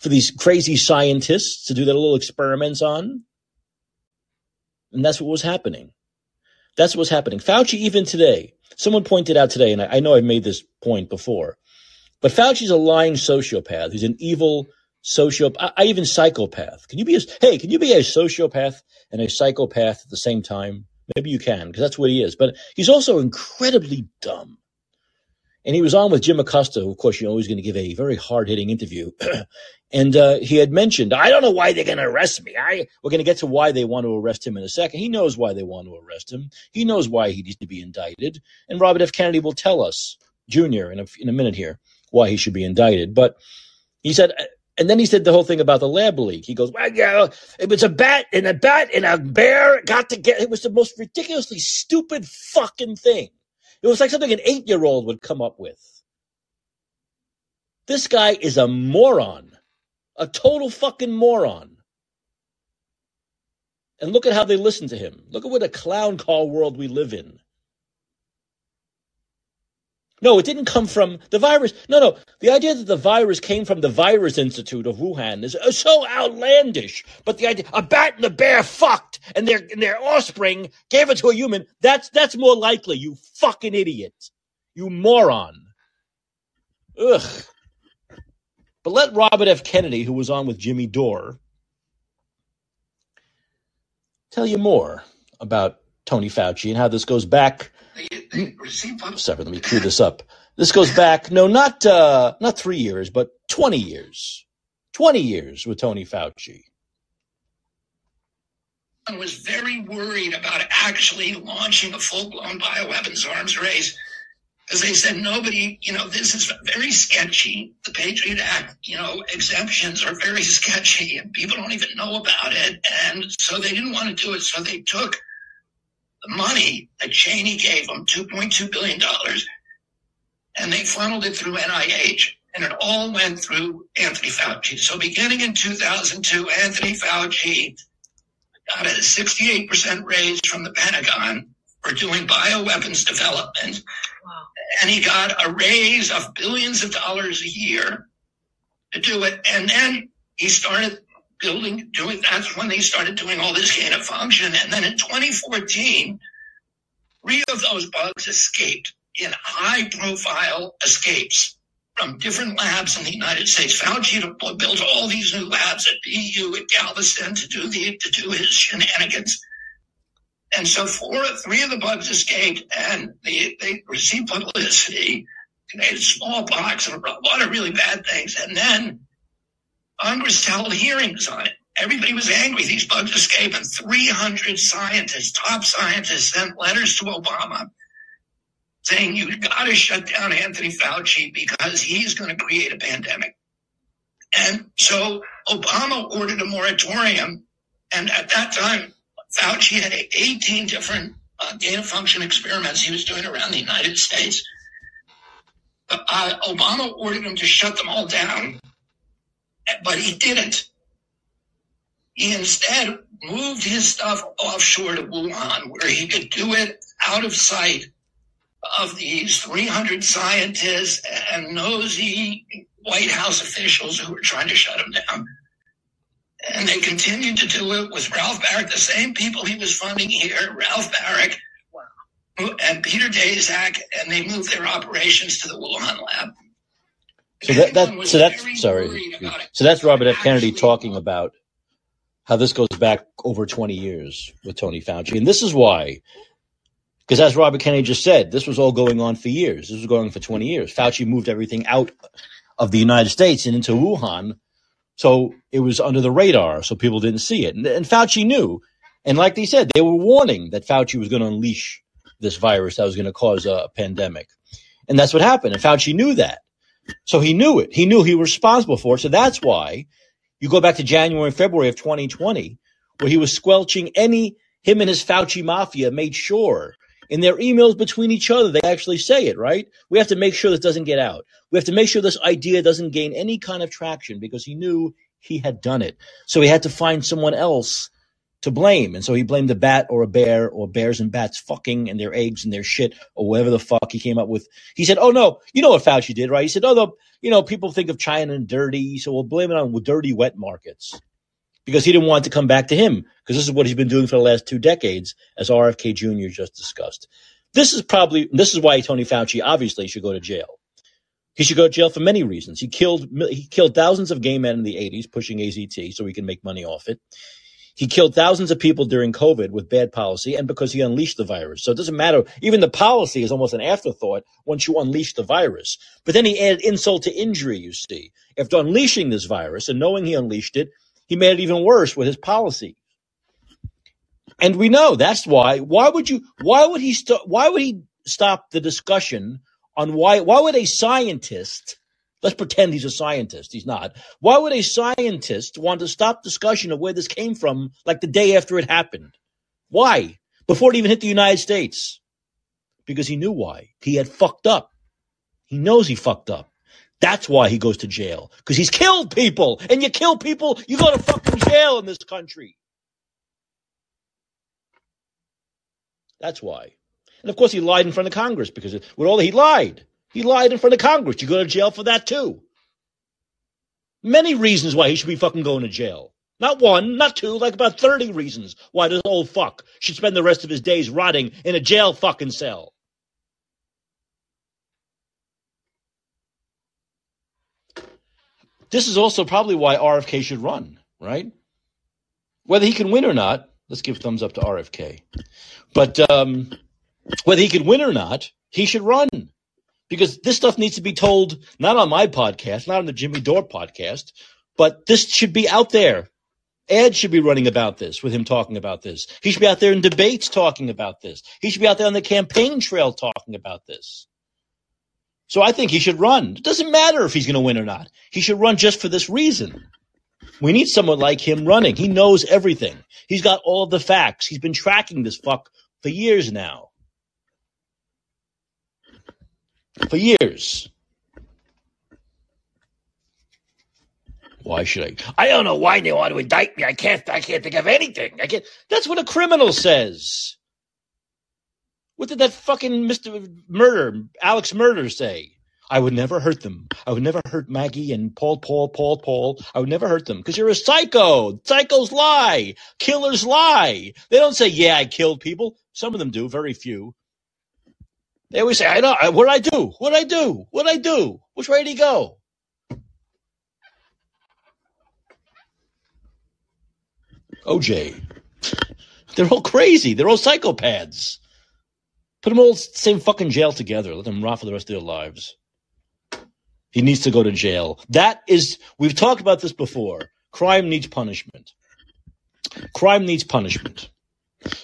for these crazy scientists to do their little experiments on. And that's what was happening. That's what's happening. Fauci, even today, someone pointed out today, and I, I know I've made this point before, but Fauci's a lying sociopath. He's an evil sociopath, I, I even psychopath. Can you be a, hey, can you be a sociopath and a psychopath at the same time? Maybe you can, because that's what he is. But he's also incredibly dumb. And he was on with Jim Acosta, who, of course, you know, he's going to give a very hard hitting interview. *clears throat* and uh, he had mentioned, I don't know why they're going to arrest me. I We're going to get to why they want to arrest him in a second. He knows why they want to arrest him. He knows why he needs to be indicted. And Robert F. Kennedy will tell us, Jr., in a, in a minute here, why he should be indicted. But he said, and then he said the whole thing about the lab leak. He goes, well, yeah, it was a bat and a bat and a bear got to get, it was the most ridiculously stupid fucking thing. It was like something an eight year old would come up with. This guy is a moron, a total fucking moron. And look at how they listen to him. Look at what a clown call world we live in. No, it didn't come from the virus. No, no. The idea that the virus came from the Virus Institute of Wuhan is uh, so outlandish. But the idea a bat and a bear fucked and their and their offspring gave it to a human, that's that's more likely, you fucking idiot. You moron. Ugh. But let Robert F. Kennedy, who was on with Jimmy Dore, tell you more about Tony Fauci and how this goes back. Sorry, let me clear this up. This goes back, no, not uh, not three years, but twenty years. Twenty years with Tony Fauci. I was very worried about actually launching a full-blown bioweapons arms race because they said nobody, you know, this is very sketchy. The Patriot Act, you know, exemptions are very sketchy and people don't even know about it. And so they didn't want to do it. So they took the money that Cheney gave them, $2.2 billion, and they funneled it through NIH. And it all went through Anthony Fauci. So beginning in 2002, Anthony Fauci got a 68% raise from the Pentagon for doing bioweapons development. Wow. And he got a raise of billions of dollars a year to do it. And then he started building, doing, that's when they started doing all this gain of function. And then in 2014, three of those bugs escaped in high profile escapes from different labs in the United States. Fauci built all these new labs at BU at Galveston to do the to do his shenanigans. And so four, three of the bugs escaped, and they, they received publicity. They had smallpox and a lot of really bad things. And then Congress held hearings on it. Everybody was angry. These bugs escaped, and 300 scientists, top scientists, sent letters to Obama saying you've got to shut down Anthony Fauci because he's going to create a pandemic. And so Obama ordered a moratorium. And at that time, Fauci had 18 different uh, gain of function experiments he was doing around the United States. Uh, Obama ordered him to shut them all down, but he didn't. He instead moved his stuff offshore to Wuhan, where he could do it out of sight of these 300 scientists and nosy White House officials who were trying to shut him down. And they continued to do it with Ralph Baric, the same people he was funding here, Ralph Baric and Peter Daszak, and they moved their operations to the Wuhan lab. So that, that so that's sorry. So that's Robert F. Kennedy talking about how this goes back over 20 years with Tony Fauci. And this is why because as Robert Kennedy just said, this was all going on for years. This was going on for 20 years. Fauci moved everything out of the United States and into Wuhan. So it was under the radar, so people didn't see it. And, and Fauci knew. And like they said, they were warning that Fauci was going to unleash this virus that was going to cause a pandemic. And that's what happened. And Fauci knew that. So he knew it. He knew he was responsible for it. So that's why you go back to January and February of 2020, where he was squelching any, him and his Fauci mafia made sure in their emails between each other, they actually say it, right? We have to make sure this doesn't get out. We have to make sure this idea doesn't gain any kind of traction because he knew he had done it. So he had to find someone else to blame. And so he blamed a bat or a bear or bears and bats fucking and their eggs and their shit or whatever the fuck he came up with. He said, Oh no, you know what Fauci did, right? He said, Oh, the, you know, people think of China and dirty. So we'll blame it on dirty wet markets because he didn't want to come back to him because this is what he's been doing for the last two decades, as RFK Jr. just discussed. This is probably this is why Tony Fauci obviously should go to jail. He should go to jail for many reasons. He killed he killed thousands of gay men in the 80s pushing AZT so he can make money off it. He killed thousands of people during COVID with bad policy and because he unleashed the virus. So it doesn't matter. Even the policy is almost an afterthought once you unleash the virus. But then he added insult to injury, you see. After unleashing this virus and knowing he unleashed it, he made it even worse with his policy. And we know that's why. Why would you? Why would he? St- why would he stop the discussion on why? Why would a scientist? Let's pretend he's a scientist. He's not. Why would a scientist want to stop discussion of where this came from, like the day after it happened? Why? Before it even hit the United States? Because he knew why. He had fucked up. He knows he fucked up. That's why he goes to jail. Because he's killed people. And you kill people, you go to fucking jail in this country. That's why. And of course, he lied in front of Congress because with all he lied, he lied in front of Congress. You go to jail for that too. Many reasons why he should be fucking going to jail. Not one, not two, like about 30 reasons why this old fuck should spend the rest of his days rotting in a jail fucking cell. This is also probably why RFK should run, right? Whether he can win or not, let's give thumbs up to RFK. But um, whether he can win or not, he should run because this stuff needs to be told not on my podcast, not on the Jimmy Dore podcast, but this should be out there. Ed should be running about this with him talking about this. He should be out there in debates talking about this. He should be out there on the campaign trail talking about this. So I think he should run. It doesn't matter if he's going to win or not. He should run just for this reason. We need someone like him running. He knows everything. He's got all of the facts. He's been tracking this fuck for years now for years. Why should I? I don't know why they want to indict me. I can't. I can't think of anything. I can't. That's what a criminal says. What did that fucking Mister Murder, Alex Murder, say? I would never hurt them. I would never hurt Maggie and Paul, Paul, Paul, Paul. I would never hurt them because you're a psycho. Psychos lie. Killers lie. They don't say, "Yeah, I killed people." Some of them do. Very few. They always say, I know, what'd I do? What'd I do? What'd I do? Which way did he go? OJ. They're all crazy. They're all psychopaths. Put them all in the same fucking jail together. Let them rot for the rest of their lives. He needs to go to jail. That is, we've talked about this before. Crime needs punishment. Crime needs punishment.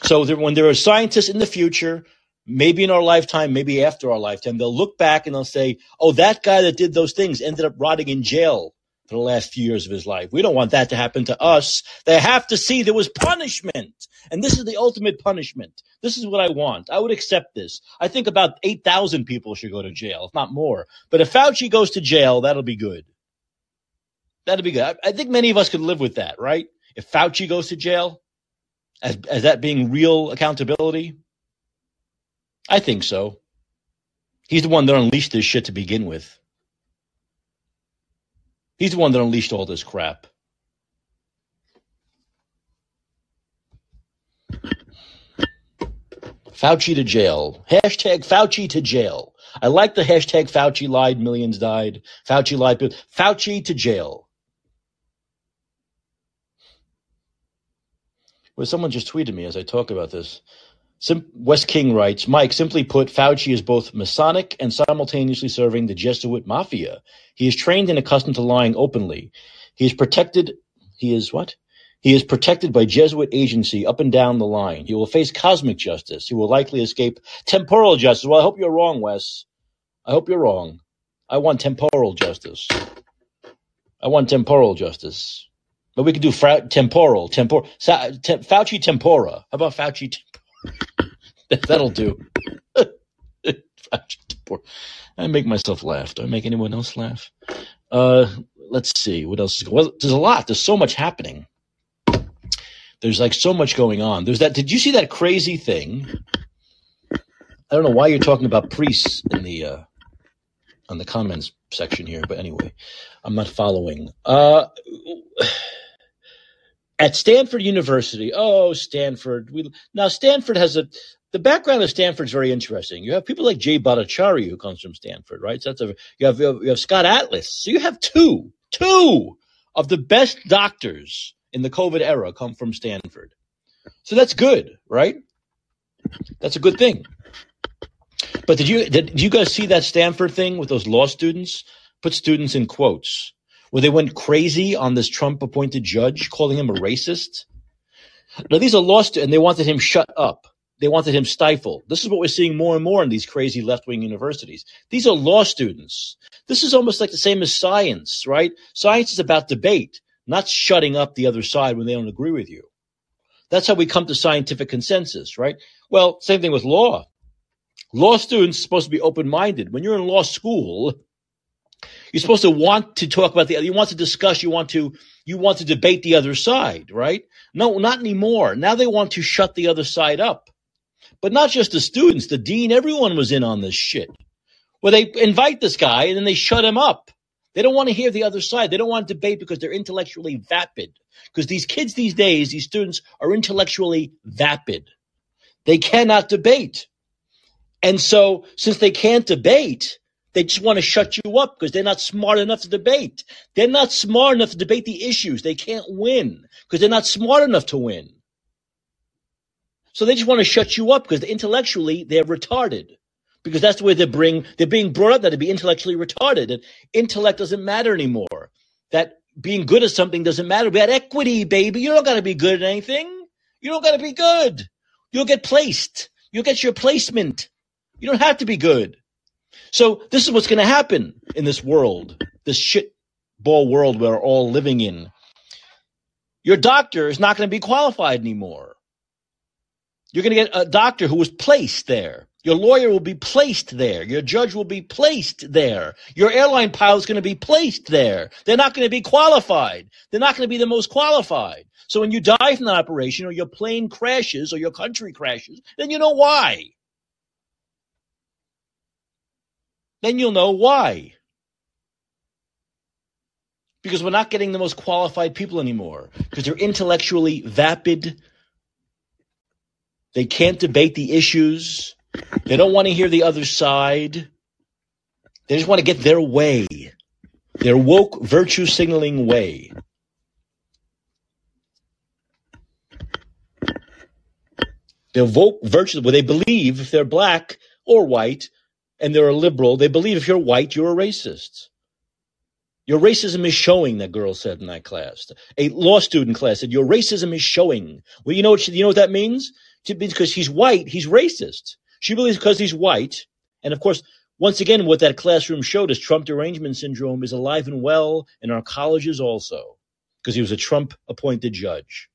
So there, when there are scientists in the future maybe in our lifetime, maybe after our lifetime, they'll look back and they'll say, oh, that guy that did those things ended up rotting in jail for the last few years of his life. We don't want that to happen to us. They have to see there was punishment. And this is the ultimate punishment. This is what I want. I would accept this. I think about 8,000 people should go to jail, if not more. But if Fauci goes to jail, that'll be good. That'll be good. I, think many of us could live with that, right? If Fauci goes to jail, as, as that being real accountability, I think so. He's the one that unleashed this shit to begin with. He's the one that unleashed all this crap. Fauci to jail. Hashtag Fauci to jail. I like the hashtag Fauci lied, millions died. Fauci lied, Fauci to jail. Well, someone just tweeted me as I talk about this. Sim- Wes King writes, Mike, simply put, Fauci is both Masonic and simultaneously serving the Jesuit mafia. He is trained and accustomed to lying openly. He is protected. He is what? He is protected by Jesuit agency up and down the line. He will face cosmic justice. He will likely escape temporal justice. Well, I hope you're wrong, Wes. I hope you're wrong. I want temporal justice. I want temporal justice. But we could do fra- temporal, temporal. Sa- te- Fauci tempora. How about Fauci? That'll do. *laughs* I make myself laugh. Do I make anyone else laugh? Uh, let's see. What else is going Well, there's a lot. There's so much happening. There's like so much going on. There's that. Did you see that crazy thing? I don't know why you're talking about priests in the uh, on the comments section here, but anyway, I'm not following. Uh, at Stanford University. Oh, Stanford. We now Stanford has a the background of Stanford is very interesting. You have people like Jay Bhattacharya who comes from Stanford, right? So that's a you have you have Scott Atlas. So you have two two of the best doctors in the COVID era come from Stanford. So that's good, right? That's a good thing. But did you did you guys see that Stanford thing with those law students? Put students in quotes where they went crazy on this Trump appointed judge, calling him a racist. Now, these are lost, and they wanted him shut up. They wanted him stifled. This is what we're seeing more and more in these crazy left wing universities. These are law students. This is almost like the same as science, right? Science is about debate, not shutting up the other side when they don't agree with you. That's how we come to scientific consensus, right? Well, same thing with law. Law students supposed to be open minded. When you're in law school, you're supposed to want to talk about the other. You want to discuss. You want to you want to debate the other side, right? No, not anymore. Now they want to shut the other side up But not just the students, the dean, everyone was in on this shit. Where they invite this guy and then they shut him up. They don't want to hear the other side. They don't want to debate because they're intellectually vapid. Because these kids these days, these students are intellectually vapid. They cannot debate. And so, since they can't debate, they just want to shut you up because they're not smart enough to debate. They're not smart enough to debate the issues. They can't win because they're not smart enough to win. So they just want to shut you up because intellectually they're retarded. Because that's the way they bring they're being brought up that to be intellectually retarded. And intellect doesn't matter anymore. That being good at something doesn't matter. We had equity, baby. You don't gotta be good at anything. You don't gotta be good. You'll get placed. You'll get your placement. You don't have to be good. So this is what's going to happen in this world, this shit ball world we're all living in. Your doctor is not going to be qualified anymore. You're going to get a doctor who was placed there. Your lawyer will be placed there. Your judge will be placed there. Your airline pilot is going to be placed there. They're not going to be qualified. They're not going to be the most qualified. So when you die from that operation or your plane crashes or your country crashes, then you know why. Then you'll know why. Because we're not getting the most qualified people anymore. Because they're intellectually vapid. They can't debate the issues. They don't want to hear the other side. They just want to get their way. Their woke virtue signaling way. Their woke virtue, where they believe if they're black or white, and they're a liberal, they believe if you're white, you're a racist. Your racism is showing, that girl said in that class. A law student class said, Your racism is showing. Well, you know what, you know what that means? Because he's white, he's racist. She believes because he's white. And of course, once again, what that classroom showed us Trump derangement syndrome is alive and well in our colleges also, because he was a Trump appointed judge.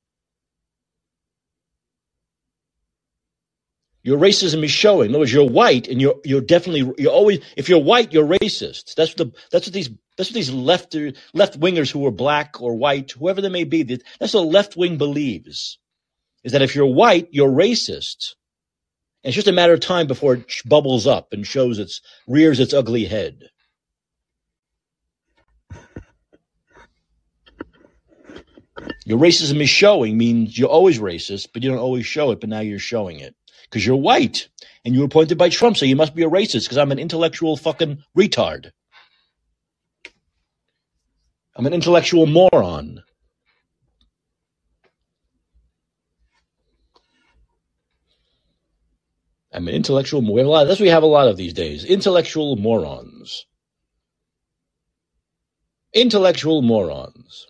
Your racism is showing. In other words, you're white, and you're you're definitely you're always if you're white, you're racist. That's what the that's what these that's what these left left wingers who are black or white, whoever they may be, that's what left wing believes, is that if you're white, you're racist. And it's just a matter of time before it bubbles up and shows its rears its ugly head. Your racism is showing means you're always racist, but you don't always show it, but now you're showing it because you're white and you were appointed by Trump, so you must be a racist because I'm an intellectual fucking retard. I'm an intellectual moron. I'm an intellectual. Lot. That's what we have a lot of these days. Intellectual morons. Intellectual morons.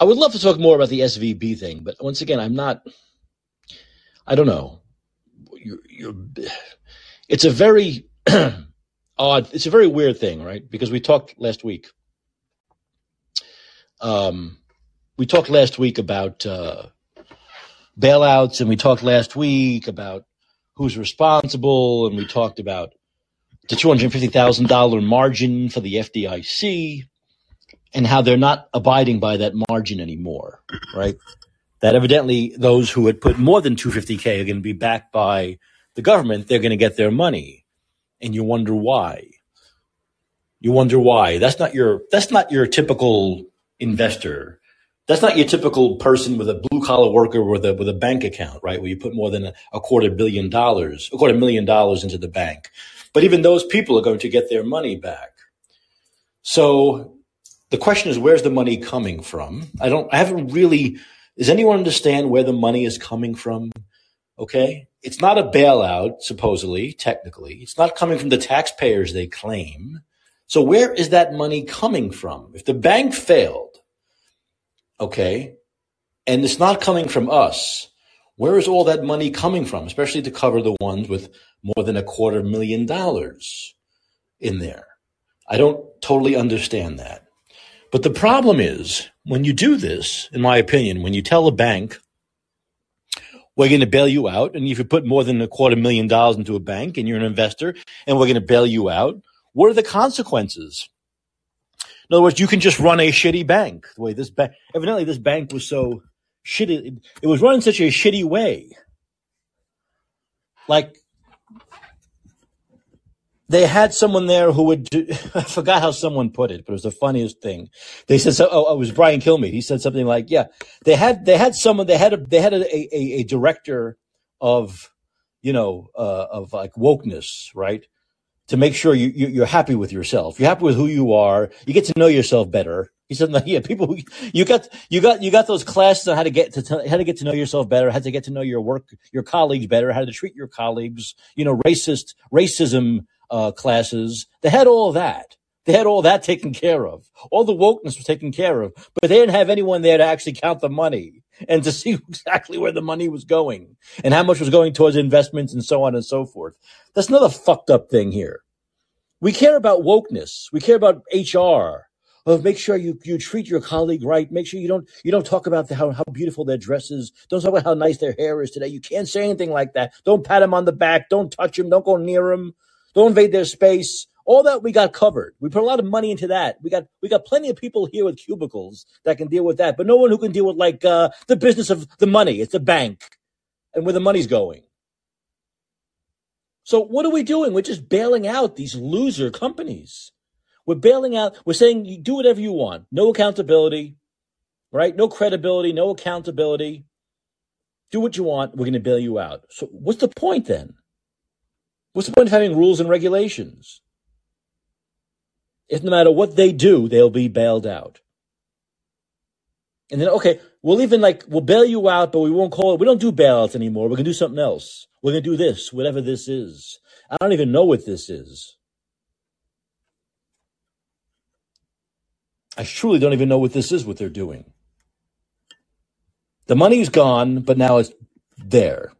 I would love to talk more about the SVB thing, but once again, I'm not. I don't know. You're, you're, it's a very *clears throat* odd. It's a very weird thing, right? Because we talked last week. Um, we talked last week about uh, bailouts, and we talked last week about who's responsible, and we talked about the two hundred fifty thousand dollar margin for the FDIC and how they're not abiding by that margin anymore, right? That evidently those who had put more than 250K are going to be backed by the government. They're going to get their money. And you wonder why. You wonder why. That's not your, that's not your typical investor. That's not your typical person with a blue collar worker with a, with a bank account, right? Where you put more than a, a quarter billion dollars, a quarter million dollars into the bank. But even those people are going to get their money back. So the question is where's the money coming from? I don't i haven't really does anyone understand where the money is coming from? Okay? It's not a bailout supposedly technically. It's not coming from the taxpayers they claim. So where is that money coming from? If the bank failed okay and it's not coming from us where is all that money coming from? Especially to cover the ones with more than a quarter million dollars in there. I don't totally understand that but the problem is when you do this, in my opinion, when you tell a bank, we're going to bail you out, and if you put more than a quarter million dollars into a bank and you're an investor, and we're going to bail you out, what are the consequences? In other words, you can just run a shitty bank the way this bank. Evidently, this bank was so shitty. It was run in such a shitty way. Like they had someone there who would do, *laughs* I forgot how someone put it, but it was the funniest thing. They said, so, oh, it was Brian Kilmeade. He said something like, yeah, they had, they had someone, they had a, they had a, a, a director of, you know, uh, of like wokeness, right? To make sure you, you, you're happy with yourself. You're happy with who you are. You get to know yourself better. He said, *laughs* yeah, people who, you got, you got, you got those classes on how to get to, how to get to know yourself better, how to get to know your work, your colleagues better, how to treat your colleagues, you know, racist, racism, uh, classes. They had all that. They had all that taken care of. All the wokeness was taken care of, but they didn't have anyone there to actually count the money and to *laughs* see exactly where the money was going and how much was going towards investments and so on and so forth. That's another fucked up thing here. We care about wokeness. We care about HR. Of make sure you, you treat your colleague right. Make sure you don't you don't talk about the, how how beautiful their dress is. Don't talk about how nice their hair is today. You can't say anything like that. Don't pat them on the back. Don't touch them. Don't go near them. Don't invade their space. All that we got covered. We put a lot of money into that. We got we got plenty of people here with cubicles that can deal with that, but no one who can deal with like uh, the business of the money. It's a bank, and where the money's going. So what are we doing? We're just bailing out these loser companies. We're bailing out. We're saying you do whatever you want. No accountability, right? No credibility. No accountability. Do what you want. We're going to bail you out. So what's the point then? What's the point of having rules and regulations? If no matter what they do, they'll be bailed out. And then, okay, we'll even like, we'll bail you out, but we won't call it, we don't do bailouts anymore. We're going to do something else. We're going to do this, whatever this is. I don't even know what this is. I truly don't even know what this is, what they're doing. The money's gone, but now it's there.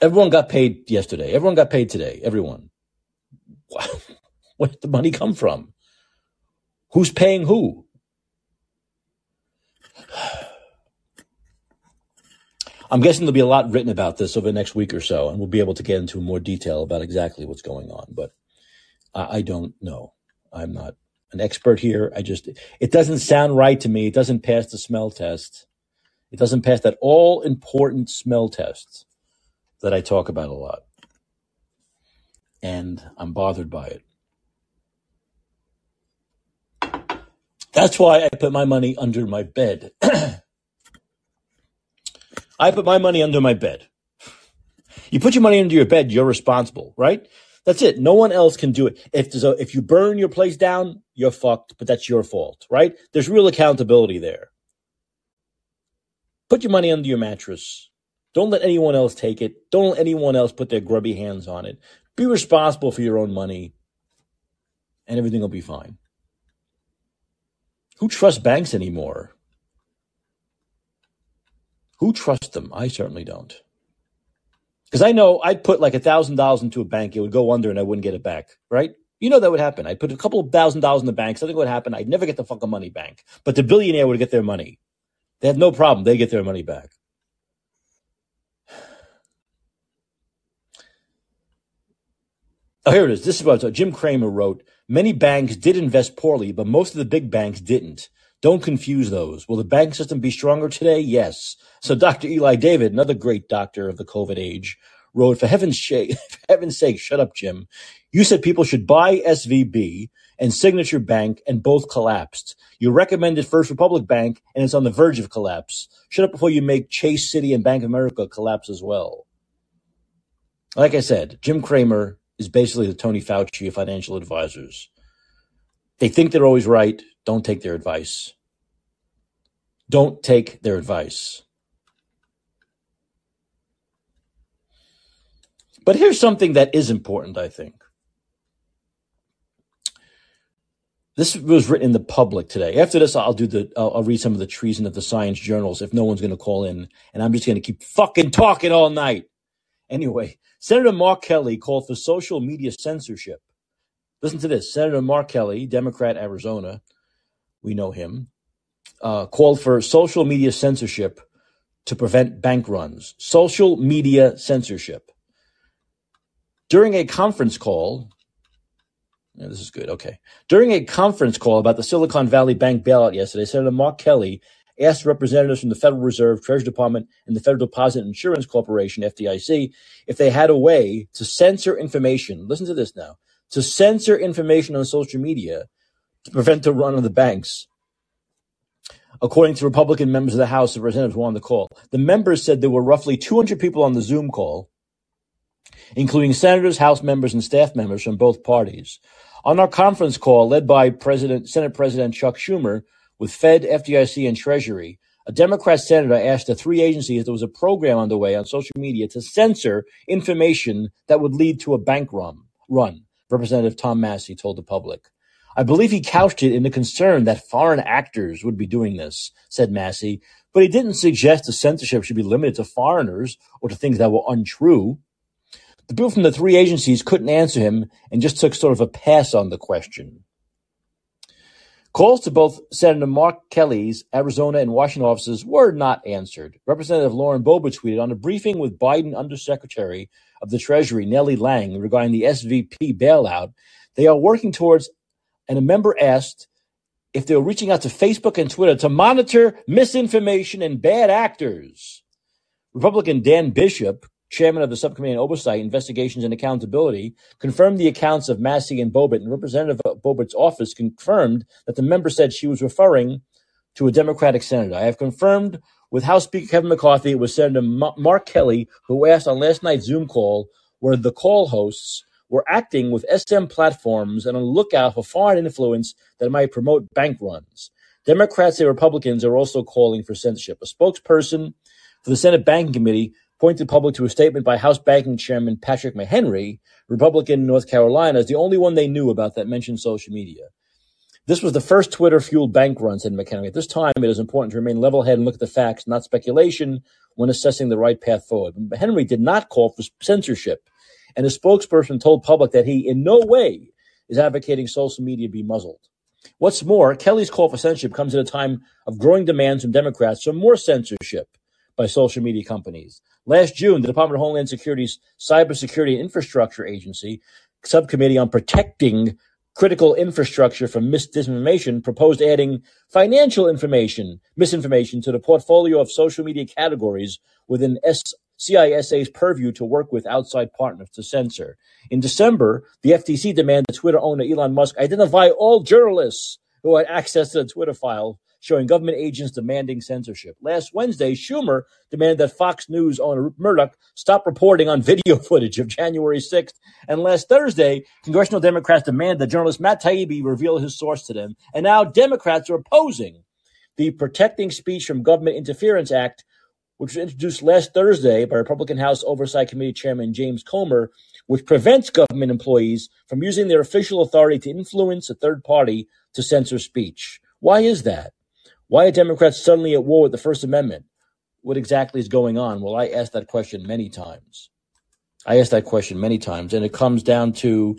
Everyone got paid yesterday. Everyone got paid today. Everyone. *laughs* Where did the money come from? Who's paying who? *sighs* I'm guessing there'll be a lot written about this over the next week or so, and we'll be able to get into more detail about exactly what's going on. But I, I don't know. I'm not an expert here. I just, it doesn't sound right to me. It doesn't pass the smell test. It doesn't pass that all important smell test that I talk about a lot. And I'm bothered by it. That's why I put my money under my bed. *clears throat* I put my money under my bed. You put your money under your bed, you're responsible, right? That's it. No one else can do it. If there's a, if you burn your place down, you're fucked, but that's your fault, right? There's real accountability there. Put your money under your mattress. Don't let anyone else take it. Don't let anyone else put their grubby hands on it. Be responsible for your own money, and everything will be fine. Who trusts banks anymore? Who trusts them? I certainly don't. Because I know I'd put like a thousand dollars into a bank, it would go under and I wouldn't get it back, right? You know that would happen. I'd put a couple of thousand dollars in the bank, something would happen, I'd never get the fucking money back. But the billionaire would get their money. They have no problem, they get their money back. Oh, here it is. This is what Jim Cramer wrote. Many banks did invest poorly, but most of the big banks didn't. Don't confuse those. Will the bank system be stronger today? Yes. So Dr. Eli David, another great doctor of the COVID age, wrote, for heaven's sake, *laughs* for heaven's sake, shut up, Jim. You said people should buy SVB and Signature Bank and both collapsed. You recommended First Republic Bank and it's on the verge of collapse. Shut up before you make Chase Citi and Bank of America collapse as well. Like I said, Jim Cramer is basically the Tony Fauci of financial advisors. They think they're always right. Don't take their advice. Don't take their advice. But here's something that is important, I think. This was written in the public today. After this, I'll do the, I'll, I'll read some of the treason of the science journals if no one's going to call in, and I'm just going to keep fucking talking all night. Anyway, Senator Mark Kelly called for social media censorship. Listen to this. Senator Mark Kelly, Democrat, Arizona, we know him, uh, called for social media censorship to prevent bank runs. Social media censorship. During a conference call Yeah, this is good. Okay. During a conference call about the Silicon Valley Bank bailout yesterday, Senator Mark Kelly asked representatives from the Federal Reserve, Treasury Department, and the Federal Deposit Insurance Corporation, FDIC, if they had a way to censor information. Listen to this now to censor information on social media to prevent the run of the banks. According to Republican members of the House of Representatives who were on the call, the members said there were roughly 200 people on the Zoom call, including senators, House members, and staff members from both parties. On our conference call, led by President, Senate President Chuck Schumer, with Fed, FDIC, and Treasury, a Democrat senator asked the three agencies if there was a program underway on social media to censor information that would lead to a bank run. run. Representative Tom Massie told the public. I believe he couched it in the concern that foreign actors would be doing this, said Massie, but he didn't suggest the censorship should be limited to foreigners or to things that were untrue. The people from the three agencies couldn't answer him and just took sort of a pass on the question. Calls to both Senator Mark Kelly's Arizona and Washington offices were not answered. Representative Lauren Boebert tweeted on a briefing with Biden Undersecretary of the Treasury, Nellie Liang regarding the SVB bailout, they are working towards, and a member asked if they were reaching out to Facebook and Twitter to monitor misinformation and bad actors. Republican Dan Bishop chairman of the Subcommittee on Oversight, Investigations, and Accountability, confirmed the accounts of Massie and Boebert, and Representative Boebert's office confirmed that the member said she was referring to a Democratic senator. I have confirmed with House Speaker Kevin McCarthy it was Senator Mark Kelly who asked on last night's Zoom call where the call hosts were acting with SM platforms and on the lookout for foreign influence that might promote bank runs. Democrats and Republicans are also calling for censorship. A spokesperson for the Senate Banking Committee pointed public to a statement by House Banking Chairman Patrick McHenry, Republican in North Carolina, as the only one they knew about that mentioned social media. This was the first Twitter fueled bank run, said McHenry. At this time, it is important to remain level headed and look at the facts, not speculation, when assessing the right path forward. McHenry did not call for censorship, and a spokesperson told public that he in no way is advocating social media be muzzled. What's more, Kelly's call for censorship comes at a time of growing demands from Democrats for more censorship by social media companies. Last June, the Department of Homeland Security's Cybersecurity and Infrastructure Agency subcommittee on protecting critical infrastructure from misinformation proposed adding financial information, misinformation to the portfolio of social media categories within S- CISA's purview to work with outside partners to censor. In December, the FTC demanded Twitter owner Elon Musk identify all journalists who had access to the Twitter file showing government agents demanding censorship. Last Wednesday, Schumer demanded that Fox News owner Murdoch stop reporting on video *laughs* footage of January 6th. And last Thursday, congressional Democrats demanded that journalist Matt Taibbi reveal his source to them. And now Democrats are opposing the Protecting Speech from Government Interference Act, which was introduced last Thursday by Republican House Oversight Committee Chairman James Comer, which prevents government employees from using their official authority to influence a third party to censor speech. Why is that? Why are Democrats suddenly at war with the First Amendment? What exactly is going on? Well, I asked that question many times. I asked that question many times, and it comes down to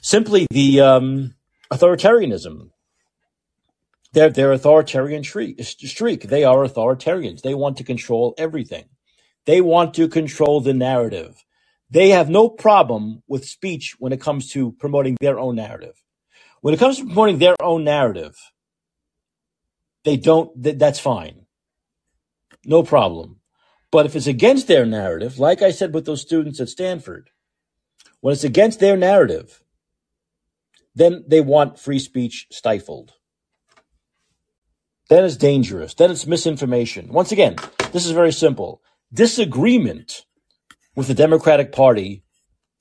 simply the um, authoritarianism. They're, they're authoritarian streak, streak. They are authoritarians. They want to control everything. They want to control the narrative. They have no problem with speech when it comes to promoting their own narrative. When it comes to promoting their own narrative, they don't, th- that's fine. No problem. But if it's against their narrative, like I said with those students at Stanford, when it's against their narrative, then they want free speech stifled. Then it's dangerous. Then it's misinformation. Once again, this is very simple. Disagreement with the Democratic Party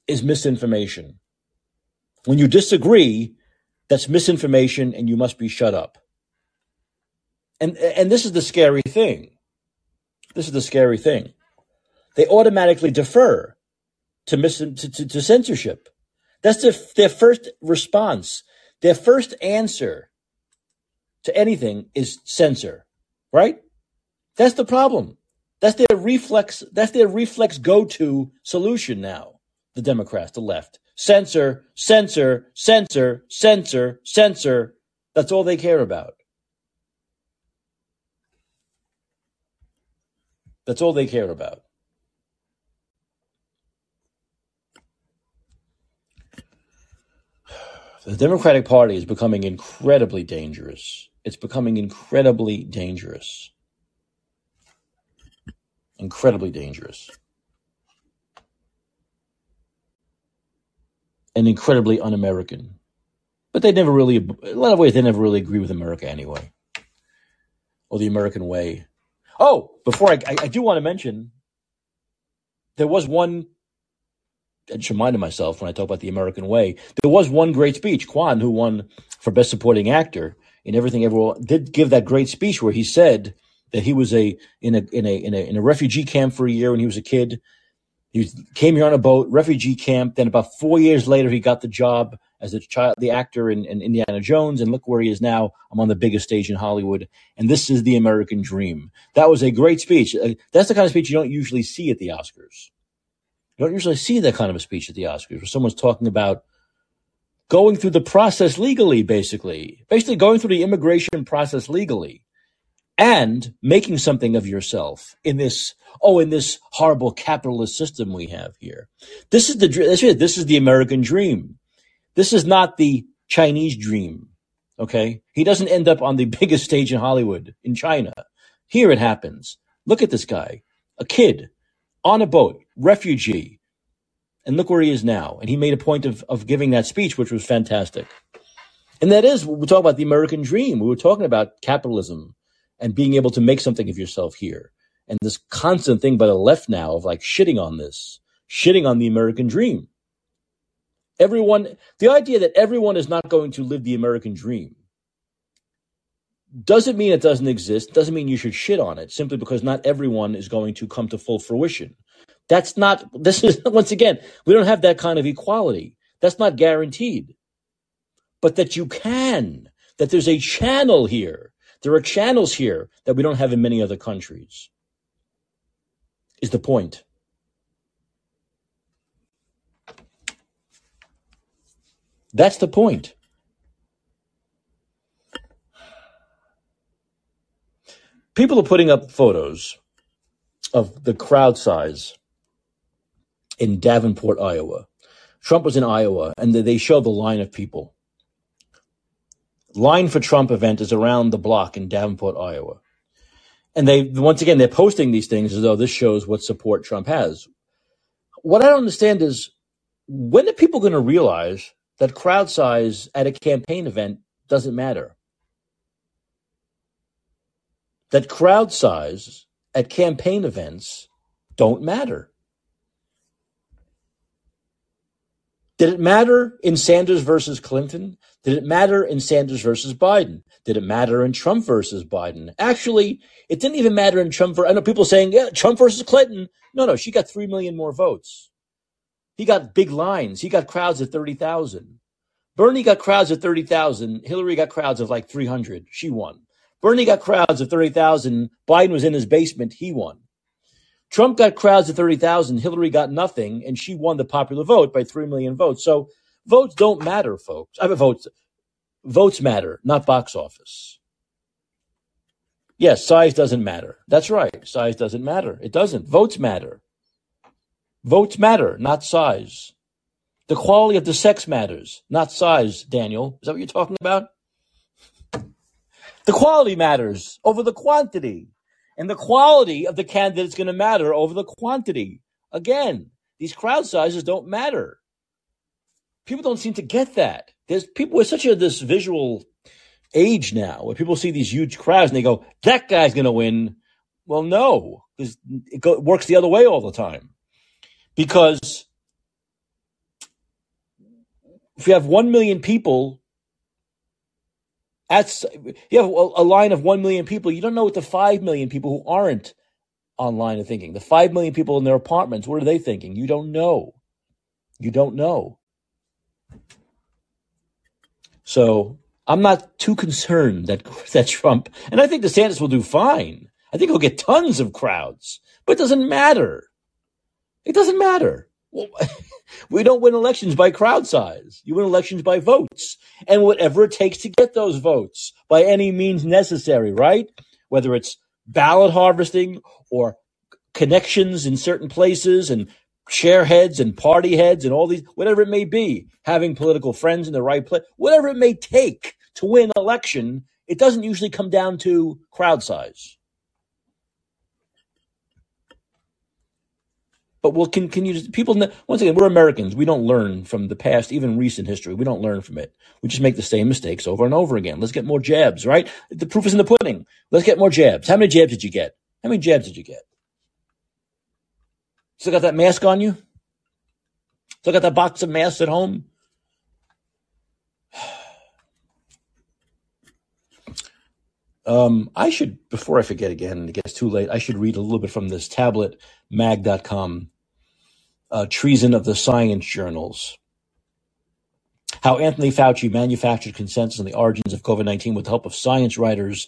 is misinformation. When you disagree, that's misinformation and you must be shut up. And and this is the scary thing. This is the scary thing. They automatically defer to, mis- to, to, to censorship. That's their, their first response. Their first answer to anything is censor, right? That's the problem. That's their reflex. That's their reflex go-to solution now. The Democrats, the left, censor, censor, censor, censor, censor. That's all they care about. That's all they care about. The Democratic Party is becoming incredibly dangerous. It's becoming incredibly dangerous. Incredibly dangerous. And incredibly un American. But they never really, a lot of ways, they never really agree with America anyway, or the American way. Oh, before I, I, I do want to mention, there was one I just reminded myself when I talk about the American way. There was one great speech. Quan, who won for Best Supporting Actor in Everything Everywhere, did give that great speech where he said that he was a in a in a in a in a refugee camp for a year when he was a kid. He came here on a boat, refugee camp. Then about four years later, he got the job as a child, the actor in, in Indiana Jones, and look where he is now. I'm on the biggest stage in Hollywood, and this is the American dream. That was a great speech. Uh, that's the kind of speech you don't usually see at the Oscars. You don't usually see that kind of a speech at the Oscars where someone's talking about going through the process legally, basically, basically going through the immigration process legally and making something of yourself in this, oh, in this horrible capitalist system we have here. This is the, this is, this is the American dream. This is not the Chinese dream. Okay. He doesn't end up on the *laughs* biggest stage in Hollywood in China. Here it happens. Look at this guy, a kid on a boat, refugee. And look where he is now. And he made a point of, of giving that speech, which was fantastic. And that is, we talk about the American dream. We were talking about capitalism and being able to make something of yourself here. And this constant thing by the left now of like shitting on this, shitting on the American dream. Everyone, the idea that everyone is not going to live the American dream doesn't mean it doesn't exist, doesn't mean you should shit on it simply because not everyone is going to come to full fruition. That's not, this is, *laughs* once again, we don't have that kind of equality. That's not guaranteed. But that you can, that there's a channel here. There are channels here that we don't have in many other countries, is the point. That's the point. people are putting up photos of the crowd size in Davenport, Iowa. Trump was in Iowa, and they show the line of people. Line for Trump event is around the block in Davenport, Iowa. And they, once again, they're posting these things as though this shows what support Trump has. What I don't understand is when are people going to realize that crowd size at a campaign event doesn't matter? that crowd size at campaign events don't matter. Did it matter in Sanders versus Clinton? Did it matter in Sanders versus Biden? Did it matter in Trump versus Biden? Actually, it didn't even matter in Trump. I know people saying, yeah, Trump versus Clinton. No, no, she got 3 million more votes. He got big lines. He got crowds of 30,000. Bernie got crowds of 30,000. Hillary got crowds of like 300. She won. Bernie got crowds of 30,000. Biden was in his basement. He won. Trump got crowds of 30,000. Hillary got nothing, and she won the popular vote by 3 million votes. So votes don't matter, folks. I mean, votes, votes matter, not box office. Yes, size doesn't matter. That's right. Size doesn't matter. It doesn't. Votes matter. Votes matter, not size. The quality of the sex matters, not size, Daniel. Is that what you're talking about? The quality matters over the quantity. And the quality of the candidate is going to matter over the quantity. Again, these crowd sizes don't matter. People don't seem to get that. There's people with such a this visual age now where people see these huge crowds and they go, that guy's going to win. Well, no, because it, go, it works the other way all the time. Because if you have 1 million people that's you have a, line of one million people. You don't know what the five million people who aren't online are thinking. The five million people in their apartments, what are they thinking? You don't know. You don't know. So I'm not too concerned that *laughs* that Trump and I think DeSantis will do fine. I think he'll get tons of crowds, but it doesn't matter. It doesn't matter. *laughs* We don't win elections by crowd size. You win elections by votes and whatever it takes to get those votes by any means necessary, right? Whether it's ballot harvesting or connections in certain places and share heads and party heads and all these, whatever it may be, having political friends in the right place, whatever it may take to win election, it doesn't usually come down to crowd size. But well, can you people? Once again, we're Americans. We don't learn from the past, even recent history. We don't learn from it. We just make the same mistakes over and over again. Let's get more jabs, right? The proof is in the pudding. Let's get more jabs. How many jabs did you get? How many jabs did you get? Still got that mask on you? Still got that box of masks at home? Um, I should, before I forget again, and it gets too late, I should read a little bit from this tablet, mag.com, uh, Treason of the Science Journals. How Anthony Fauci manufactured consensus on the origins of COVID 19 with the help of science writers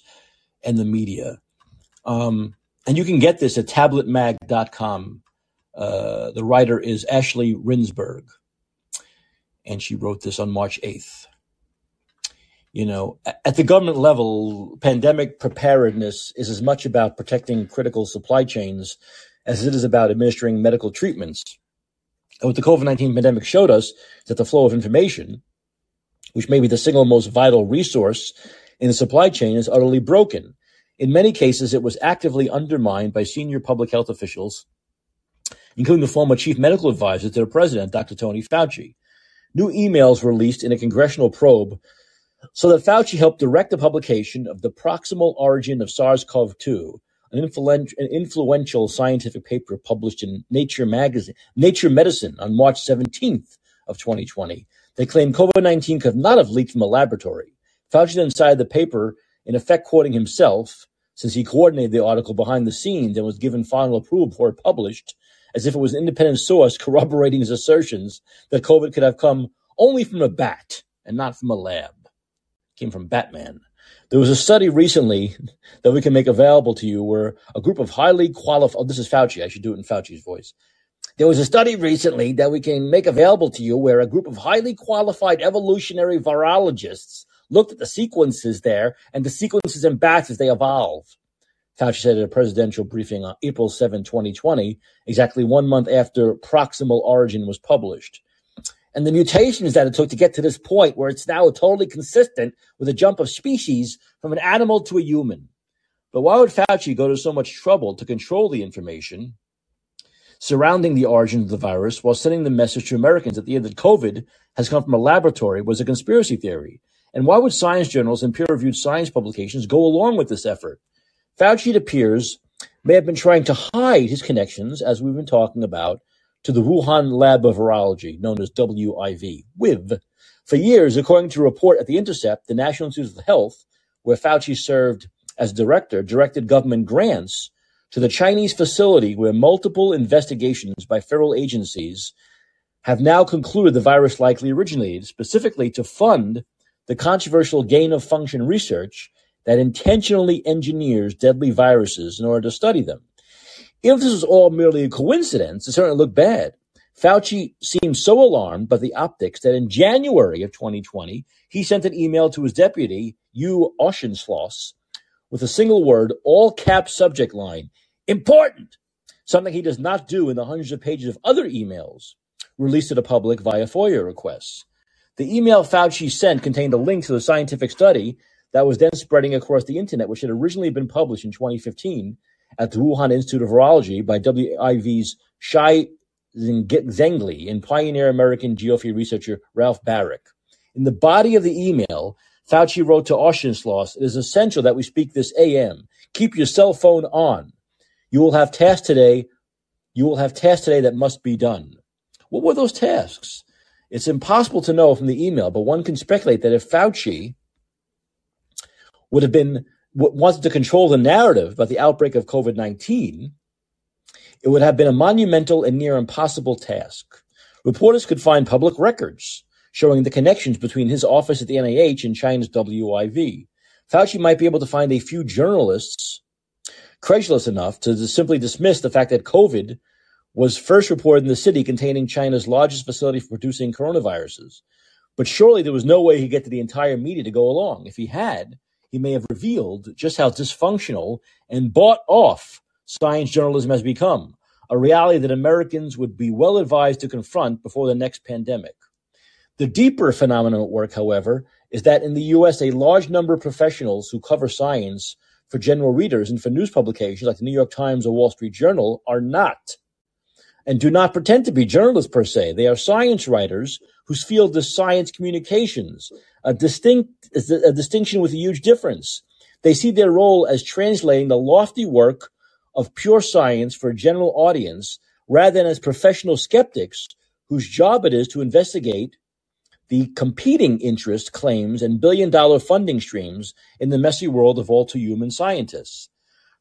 and the media. Um, and you can get this at tabletmag.com. Uh, the writer is Ashley Rindsberg, and she wrote this on March 8th. You know, at the government level, pandemic preparedness is as much about protecting critical supply chains as it is about administering medical treatments. And what the COVID 19 pandemic showed us is that the flow of information, which may be the single most vital resource in the supply chain, is utterly broken. In many cases, it was actively undermined by senior public health officials, including the former chief medical advisor to the president, Dr. Tony Fauci. New emails released in a congressional probe so that Fauci helped direct the publication of the proximal origin of SARS-CoV-2, an, influential scientific paper published in Nature magazine, Nature Medicine on March 17th of 2020. They claimed COVID-19 could not have leaked from a laboratory. Fauci then cited the paper, in effect quoting himself, since he coordinated the article behind the scenes and was given final approval before it published, as if it was an independent source *laughs* corroborating his assertions that COVID could have come only from a bat and not from a lab came from Batman. There was a study recently *laughs* that we can make available to you where a group of highly qualified, oh, this is Fauci. I should do it in Fauci's voice. There was a study recently that we can make available to you where a group of highly qualified evolutionary virologists looked at the sequences there and the sequences in bats as they evolve. Fauci said at a presidential briefing on April 7, 2020, exactly one month after Proximal Origin was published and the mutations that it took to get to this point where it's now totally consistent with a jump of species from an animal to a human. But why would Fauci go to so much trouble to control the information surrounding the origin of the virus while sending the message to Americans that the end that COVID has come from a laboratory was a conspiracy theory? And why would science journals and peer reviewed science publications go along with this effort? Fauci, it appears, may have been trying to hide his connections, as we've been talking about, to the Wuhan Lab of Virology, known as WIV, WIV. For years, according to a report at The Intercept, the National Institutes of Health, where Fauci served as director, directed government grants to the Chinese facility where multiple investigations by federal agencies have now concluded the virus likely originated, specifically to fund the controversial gain of function research that intentionally engineers deadly viruses in order to study them. If this was all merely a coincidence, it certainly looked bad. Fauci seemed so alarmed by the optics that in January of 2020, he sent an email to his deputy, Hugh Auchincloss, with a single word, all cap subject line, important, something he does not do in the hundreds of pages of other emails released to the public via FOIA requests. The email Fauci sent contained a link to the scientific study that was then spreading across the internet, which had originally been published in 2015 at the Wuhan Institute of Virology by WIV's Shi Zhengli and pioneer American geophily researcher Ralph Baric. In the body of the email, Fauci wrote to Auchincloss, it is essential that we speak this AM. Keep your cell phone on. You will have tasks today. You will have tasks today that must be done. What were those tasks? It's impossible to know from the email, but one can speculate that if Fauci would have been wanted to control the narrative about the outbreak of COVID 19, it would have been a monumental and near impossible task. Reporters could find public records showing the connections between his office at the NIH and China's WIV. Fauci might be able to find a few journalists credulous enough to simply dismiss the fact that COVID was first reported in the city containing China's largest facility for producing coronaviruses. But surely there was no way he'd get to the entire media to go along. If he had, he may have revealed just how dysfunctional and bought off science journalism has become. a reality that Americans would be well advised to confront before the next pandemic. The deeper phenomenon at work, however, is that in the US, a large number of professionals who cover science for general readers and for news publications like the New York Times or Wall Street Journal are not and do not pretend to be journalists per se. They are science writers whose field is science communications, a distinct a distinction with a huge difference. They see their role as translating the lofty work of pure science for a general audience rather than as professional skeptics whose job it is to investigate the competing interest claims and billion dollar funding streams in the messy world of all too human scientists.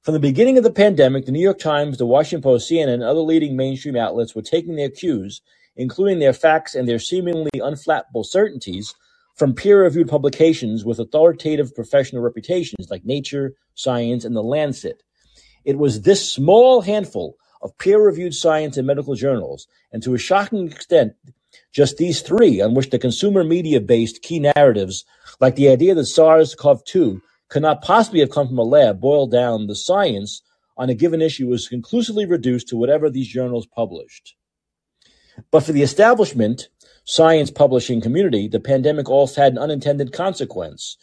From the beginning of the pandemic, the New York Times, the Washington Post, CNN, and other leading mainstream outlets were taking their cues, including their facts and their seemingly unflappable certainties, from peer reviewed publications with authoritative professional reputations like Nature, Science, and The Lancet. It was this small handful of peer reviewed science and medical journals, and to a shocking extent, just these three on which the consumer media based key narratives, like the idea that SARS CoV 2 could not possibly have come from a lab, boiled down the science on a given issue was conclusively reduced to whatever these journals published. But for the establishment science publishing community, the pandemic also had an unintended consequence.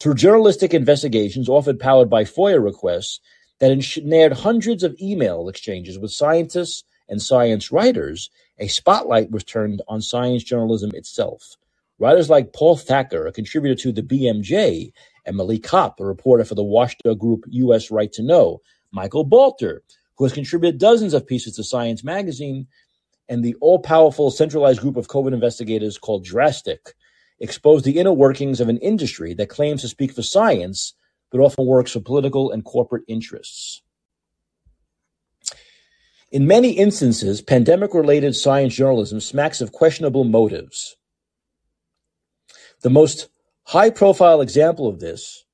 Through journalistic investigations, often powered by FOIA requests, that ensnared hundreds of email exchanges with scientists and science writers, a spotlight was turned on science journalism itself. Writers like Paul Thacker, a contributor to the BMJ, Emily Kopp, a reporter for the Washington Group U.S. Right to Know, Michael Balter, who has contributed dozens of pieces to Science magazine, and the all powerful centralized group of COVID investigators called Drastic, exposed the inner workings of an industry that claims to speak for science but often works for political and corporate interests. In many instances, pandemic related science journalism smacks of questionable motives. The most high profile example of this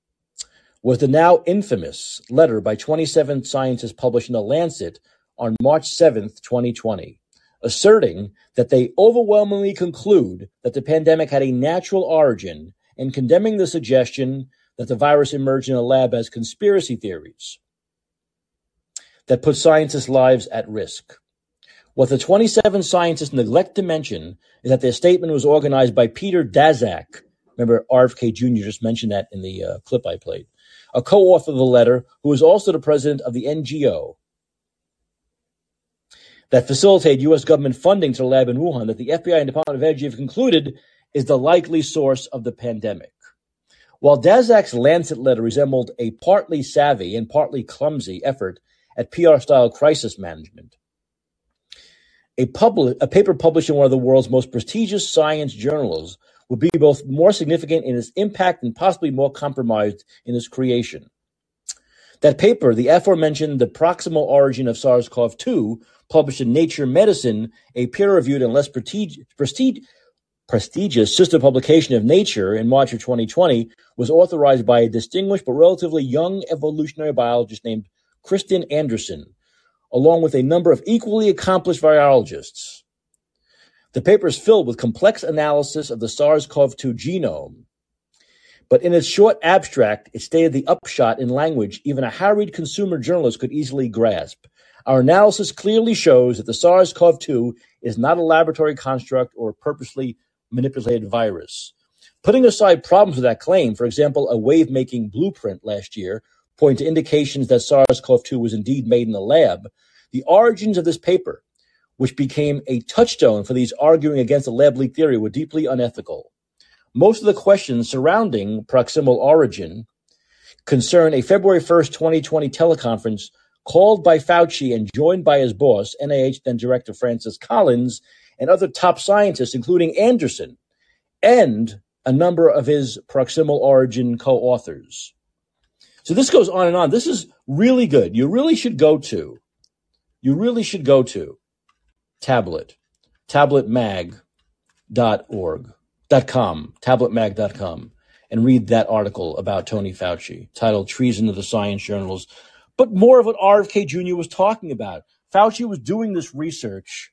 was the now infamous letter by 27 scientists published in The Lancet on March 7, 2020, asserting that they overwhelmingly conclude that the pandemic had a natural origin and condemning the suggestion that the virus emerged in a lab as conspiracy theories that put scientists' lives at risk. What the 27 scientists neglect to mention is that their statement was organized by Peter Daszak. Remember, RFK Jr. just mentioned that in the uh, clip I played. A co author of the letter, who is also the president of the NGO that facilitated U.S. government funding to the lab in Wuhan, that the FBI and Department of Energy have concluded is the likely source of the pandemic. While Daszak's Lancet letter resembled a partly savvy and partly clumsy effort at PR-style crisis management, a, public, a paper published in one of the world's most prestigious science journals would be both more significant in its impact and possibly more compromised in its creation. That paper, the aforementioned The Proximal Origin of SARS-CoV-2, published in Nature Medicine, a peer-reviewed and less prestigious sister publication of Nature in March of 2020 was authorized by a distinguished but relatively young evolutionary biologist named Kristian Andersen, along with a number of equally accomplished virologists. The paper is filled with complex analysis of the SARS-CoV-2 genome, but in its short abstract, it stated the upshot in language even a harried consumer journalist could easily grasp. Our analysis clearly shows that the SARS-CoV-2 is not a laboratory construct or purposely manipulated virus. Putting aside problems with that claim, for example, a wave making blueprint last year point to indications that SARS CoV 2 was indeed made in the lab, the origins of this paper, which became a touchstone for these arguing against the lab leak theory, were deeply unethical. Most of the questions surrounding proximal origin concern a February 1st, 2020 teleconference called by Fauci and joined by his boss, NIH then Director Francis Collins, and other top scientists, including Andersen, and a number of his proximal origin co authors. So this goes on and on. This is really good. You really should go to, you really should go to tablet, tabletmag.org, dot com, tabletmag.com, and read that article about Tony Fauci titled Treason of the Science Journals. But more of what RFK Jr. was talking about. Fauci was doing this research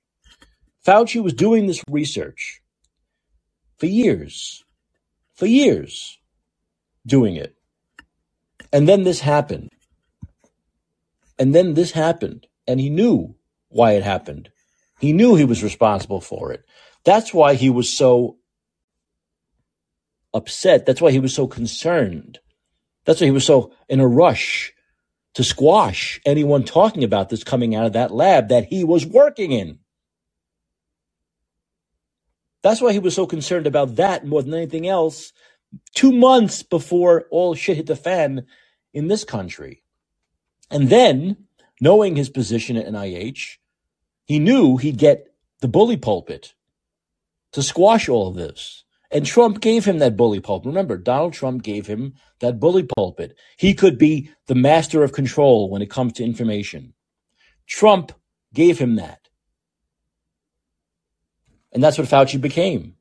Fauci was doing this research for years, for years, doing it. And then this happened. And then this happened. And he knew why it happened. He knew he was responsible for it. That's why he was so upset. That's why he was so concerned. That's why he was so in a rush to squash anyone talking about this coming out of that lab that he was working in. That's why he was so concerned about that more than anything else two months before all shit hit the fan in this country. And then, knowing his position at NIH, he knew he'd get the bully pulpit to squash all of this. And Trump gave him that bully pulpit. Remember, Donald Trump gave him that bully pulpit. He could be the master of control when it comes to information. Trump gave him that. And that's what Fauci became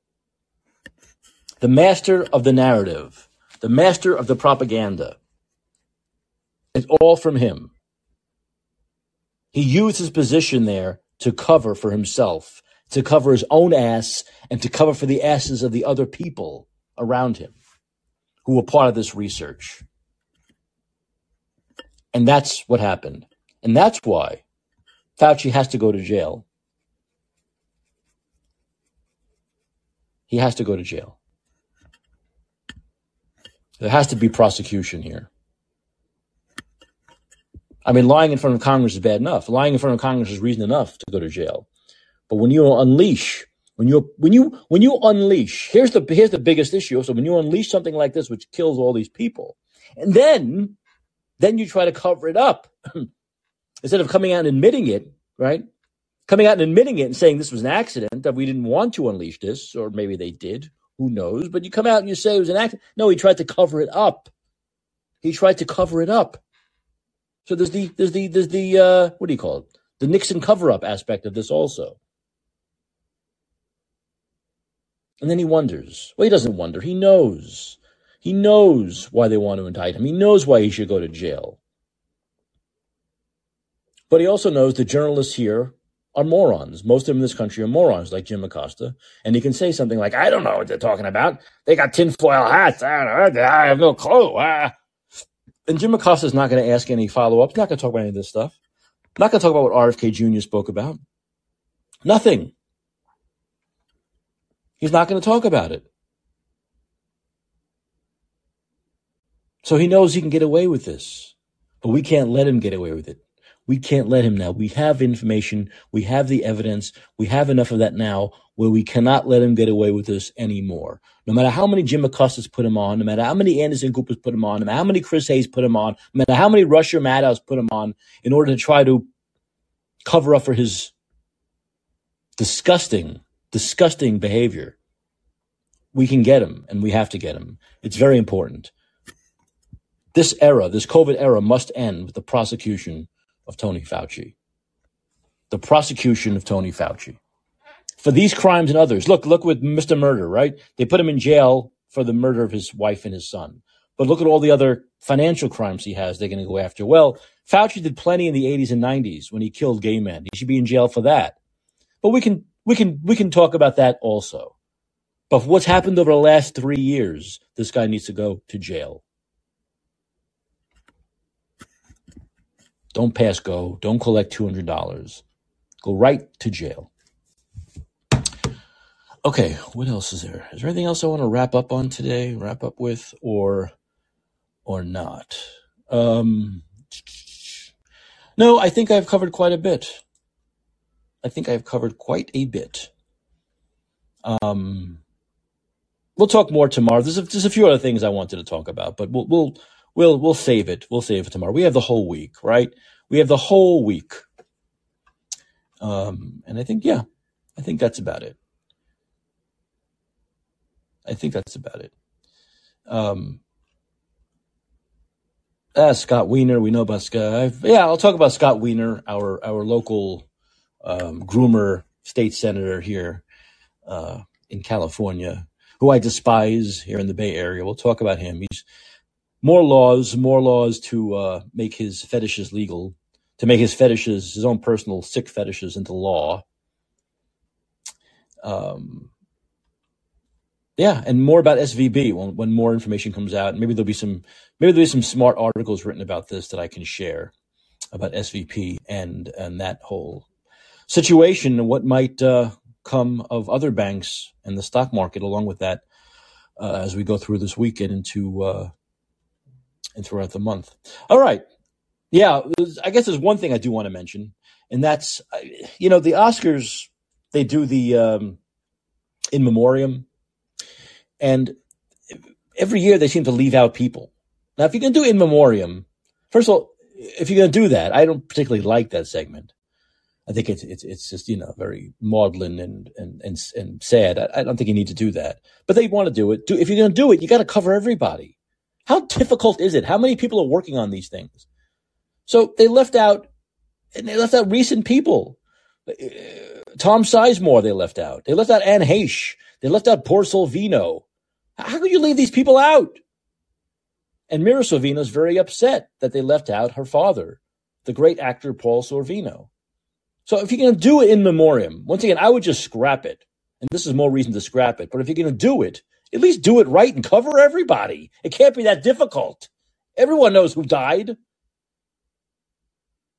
the master of the narrative, the master of the propaganda. It's all from him. He used his position there to cover for himself, to cover his own ass, and to cover for the asses of the other people around him who were part of this research. And that's what happened. And that's why Fauci has to go to jail. He has to go to jail. There has to be prosecution here. I mean, lying in front of Congress is bad enough. Lying in front of Congress is reason enough to go to jail. But when you unleash, when you when you when you unleash, here's the here's the biggest issue. So when you unleash something like this, which kills all these people, and then then you try to cover it up *clears throat* instead of coming out and admitting it, right? Coming out and admitting it and saying this was an accident that we didn't want to unleash this, or maybe they did, who knows? But you come out and you say it was an accident. No, he tried to cover it up. He tried to cover it up. So there's the there's the there's the uh, what do you call it? The Nixon cover up aspect of this also. And then he wonders. Well, he doesn't wonder. He knows. He knows why they want to indict him. He knows why he should go to jail. But he also knows the journalists here are morons. Most of them in this country are morons, like Jim Acosta. And he can say something like, I don't know what they're talking about. They got tinfoil hats. I, I have no clue. Ah. And Jim Acosta is not going to ask any follow ups, not going to talk about any of this stuff. Not going to talk about what RFK Jr. spoke about. Nothing. He's not going to talk about it. So he knows he can get away with this, but we can't let him get away with it. We can't let him now. We have information. We have the evidence. We have enough of that now where we cannot let him get away with this anymore. No matter how many Jim Acostas put him on, no matter how many Anderson Coopers put him on, no matter how many Chris Hayes put him on, no matter how many Rachel Maddows put him on in order to try to cover up for his disgusting, disgusting behavior. We can get him and we have to get him. It's very important. This era, this COVID era must end with the prosecution of Tony Fauci. The prosecution of Tony Fauci. For these crimes and others. Look, look with Mr. Murder, right? They put him in jail for the murder of his wife and his son. But look at all the other financial crimes he has they're going to go after. Well, Fauci did plenty in the 80s and 90s when he killed gay men. He should be in jail for that. But we can we can we can talk about that also. But what's happened over the last 3 years, this guy needs to go to jail. Don't pass go. Don't collect $200. Go right to jail. Okay, what else is there? Is there anything else I want to wrap up on today? Wrap up with or or not? Um No, I think I've covered quite a bit. I think I've covered quite a bit. Um we'll talk more tomorrow. There's a, there's a few other things I wanted to talk about, but we'll we'll we'll we'll save it. We'll save it tomorrow. We have the whole week, right? We have the whole week. Um, and I think, yeah, I think that's about it. I think that's about it. Um, ah, Scott Wiener, we know about Scott. Yeah, I'll talk about Scott Wiener, our our local um, groomer state senator here uh, in California, who I despise here in the Bay Area. We'll talk about him. He's more laws, more laws to uh, make his fetishes legal, to make his fetishes, his own personal sick fetishes, into law. Um, yeah, and more about SVB when, when more information comes out. Maybe there'll be some, maybe there'll be some smart articles written about this that I can share about SVB and and that whole situation and what might uh, come of other banks and the stock market along with that uh, as we go through this weekend into uh, and throughout the month. All right, yeah, I guess there's one thing I do want to mention, and that's you know the Oscars they do the um, in memoriam, and every year they seem to leave out people. Now, if you're going to do in memoriam, first of all, if you're going to do that, I don't particularly like that segment. I think it's it's it's just you know very maudlin and and and, and sad. I, I don't think you need to do that, but they want to do it. Do, if you're going to do it, you got to cover everybody. How difficult is it? How many people are working on these things? So they left out, and they left out recent people. Uh, Tom Sizemore they left out. They left out Anne Heche. They left out Paul Sorvino. How could you leave these people out? And Mira is very upset that they left out her father, the great actor Paul Sorvino. So if you're going to do it in memoriam, once again, I would just scrap it. And this is more reason to scrap it. But if you're going to do it, at least do it right and cover everybody. It can't be that difficult. Everyone knows who died.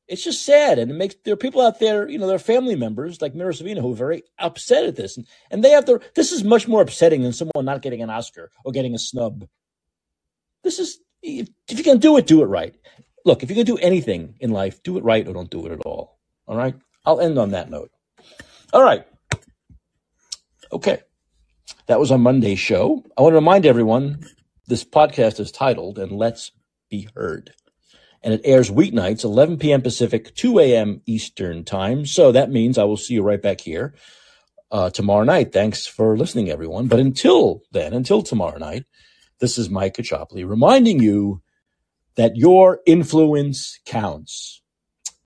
It's just sad, and it makes there are people out there, you know, there are family members like Mira Sorvino who are very upset at this, and, and they have the. This is much more upsetting than someone not getting an Oscar or getting a snub. This is if, if going to do it, do it right. Look, if going to do anything in life, do it right or don't do it at all. All right? I'll end on that note. All right. Okay. That was our Monday show. I want to remind everyone this podcast is titled And Let's Be Heard. And it airs weeknights, 11 p.m. Pacific, 2 a.m. Eastern Time. So that means I will see you right back here uh, tomorrow night. Thanks for listening, everyone. But until then, until tomorrow night, this is Mike Caccioppoli reminding you that your influence counts.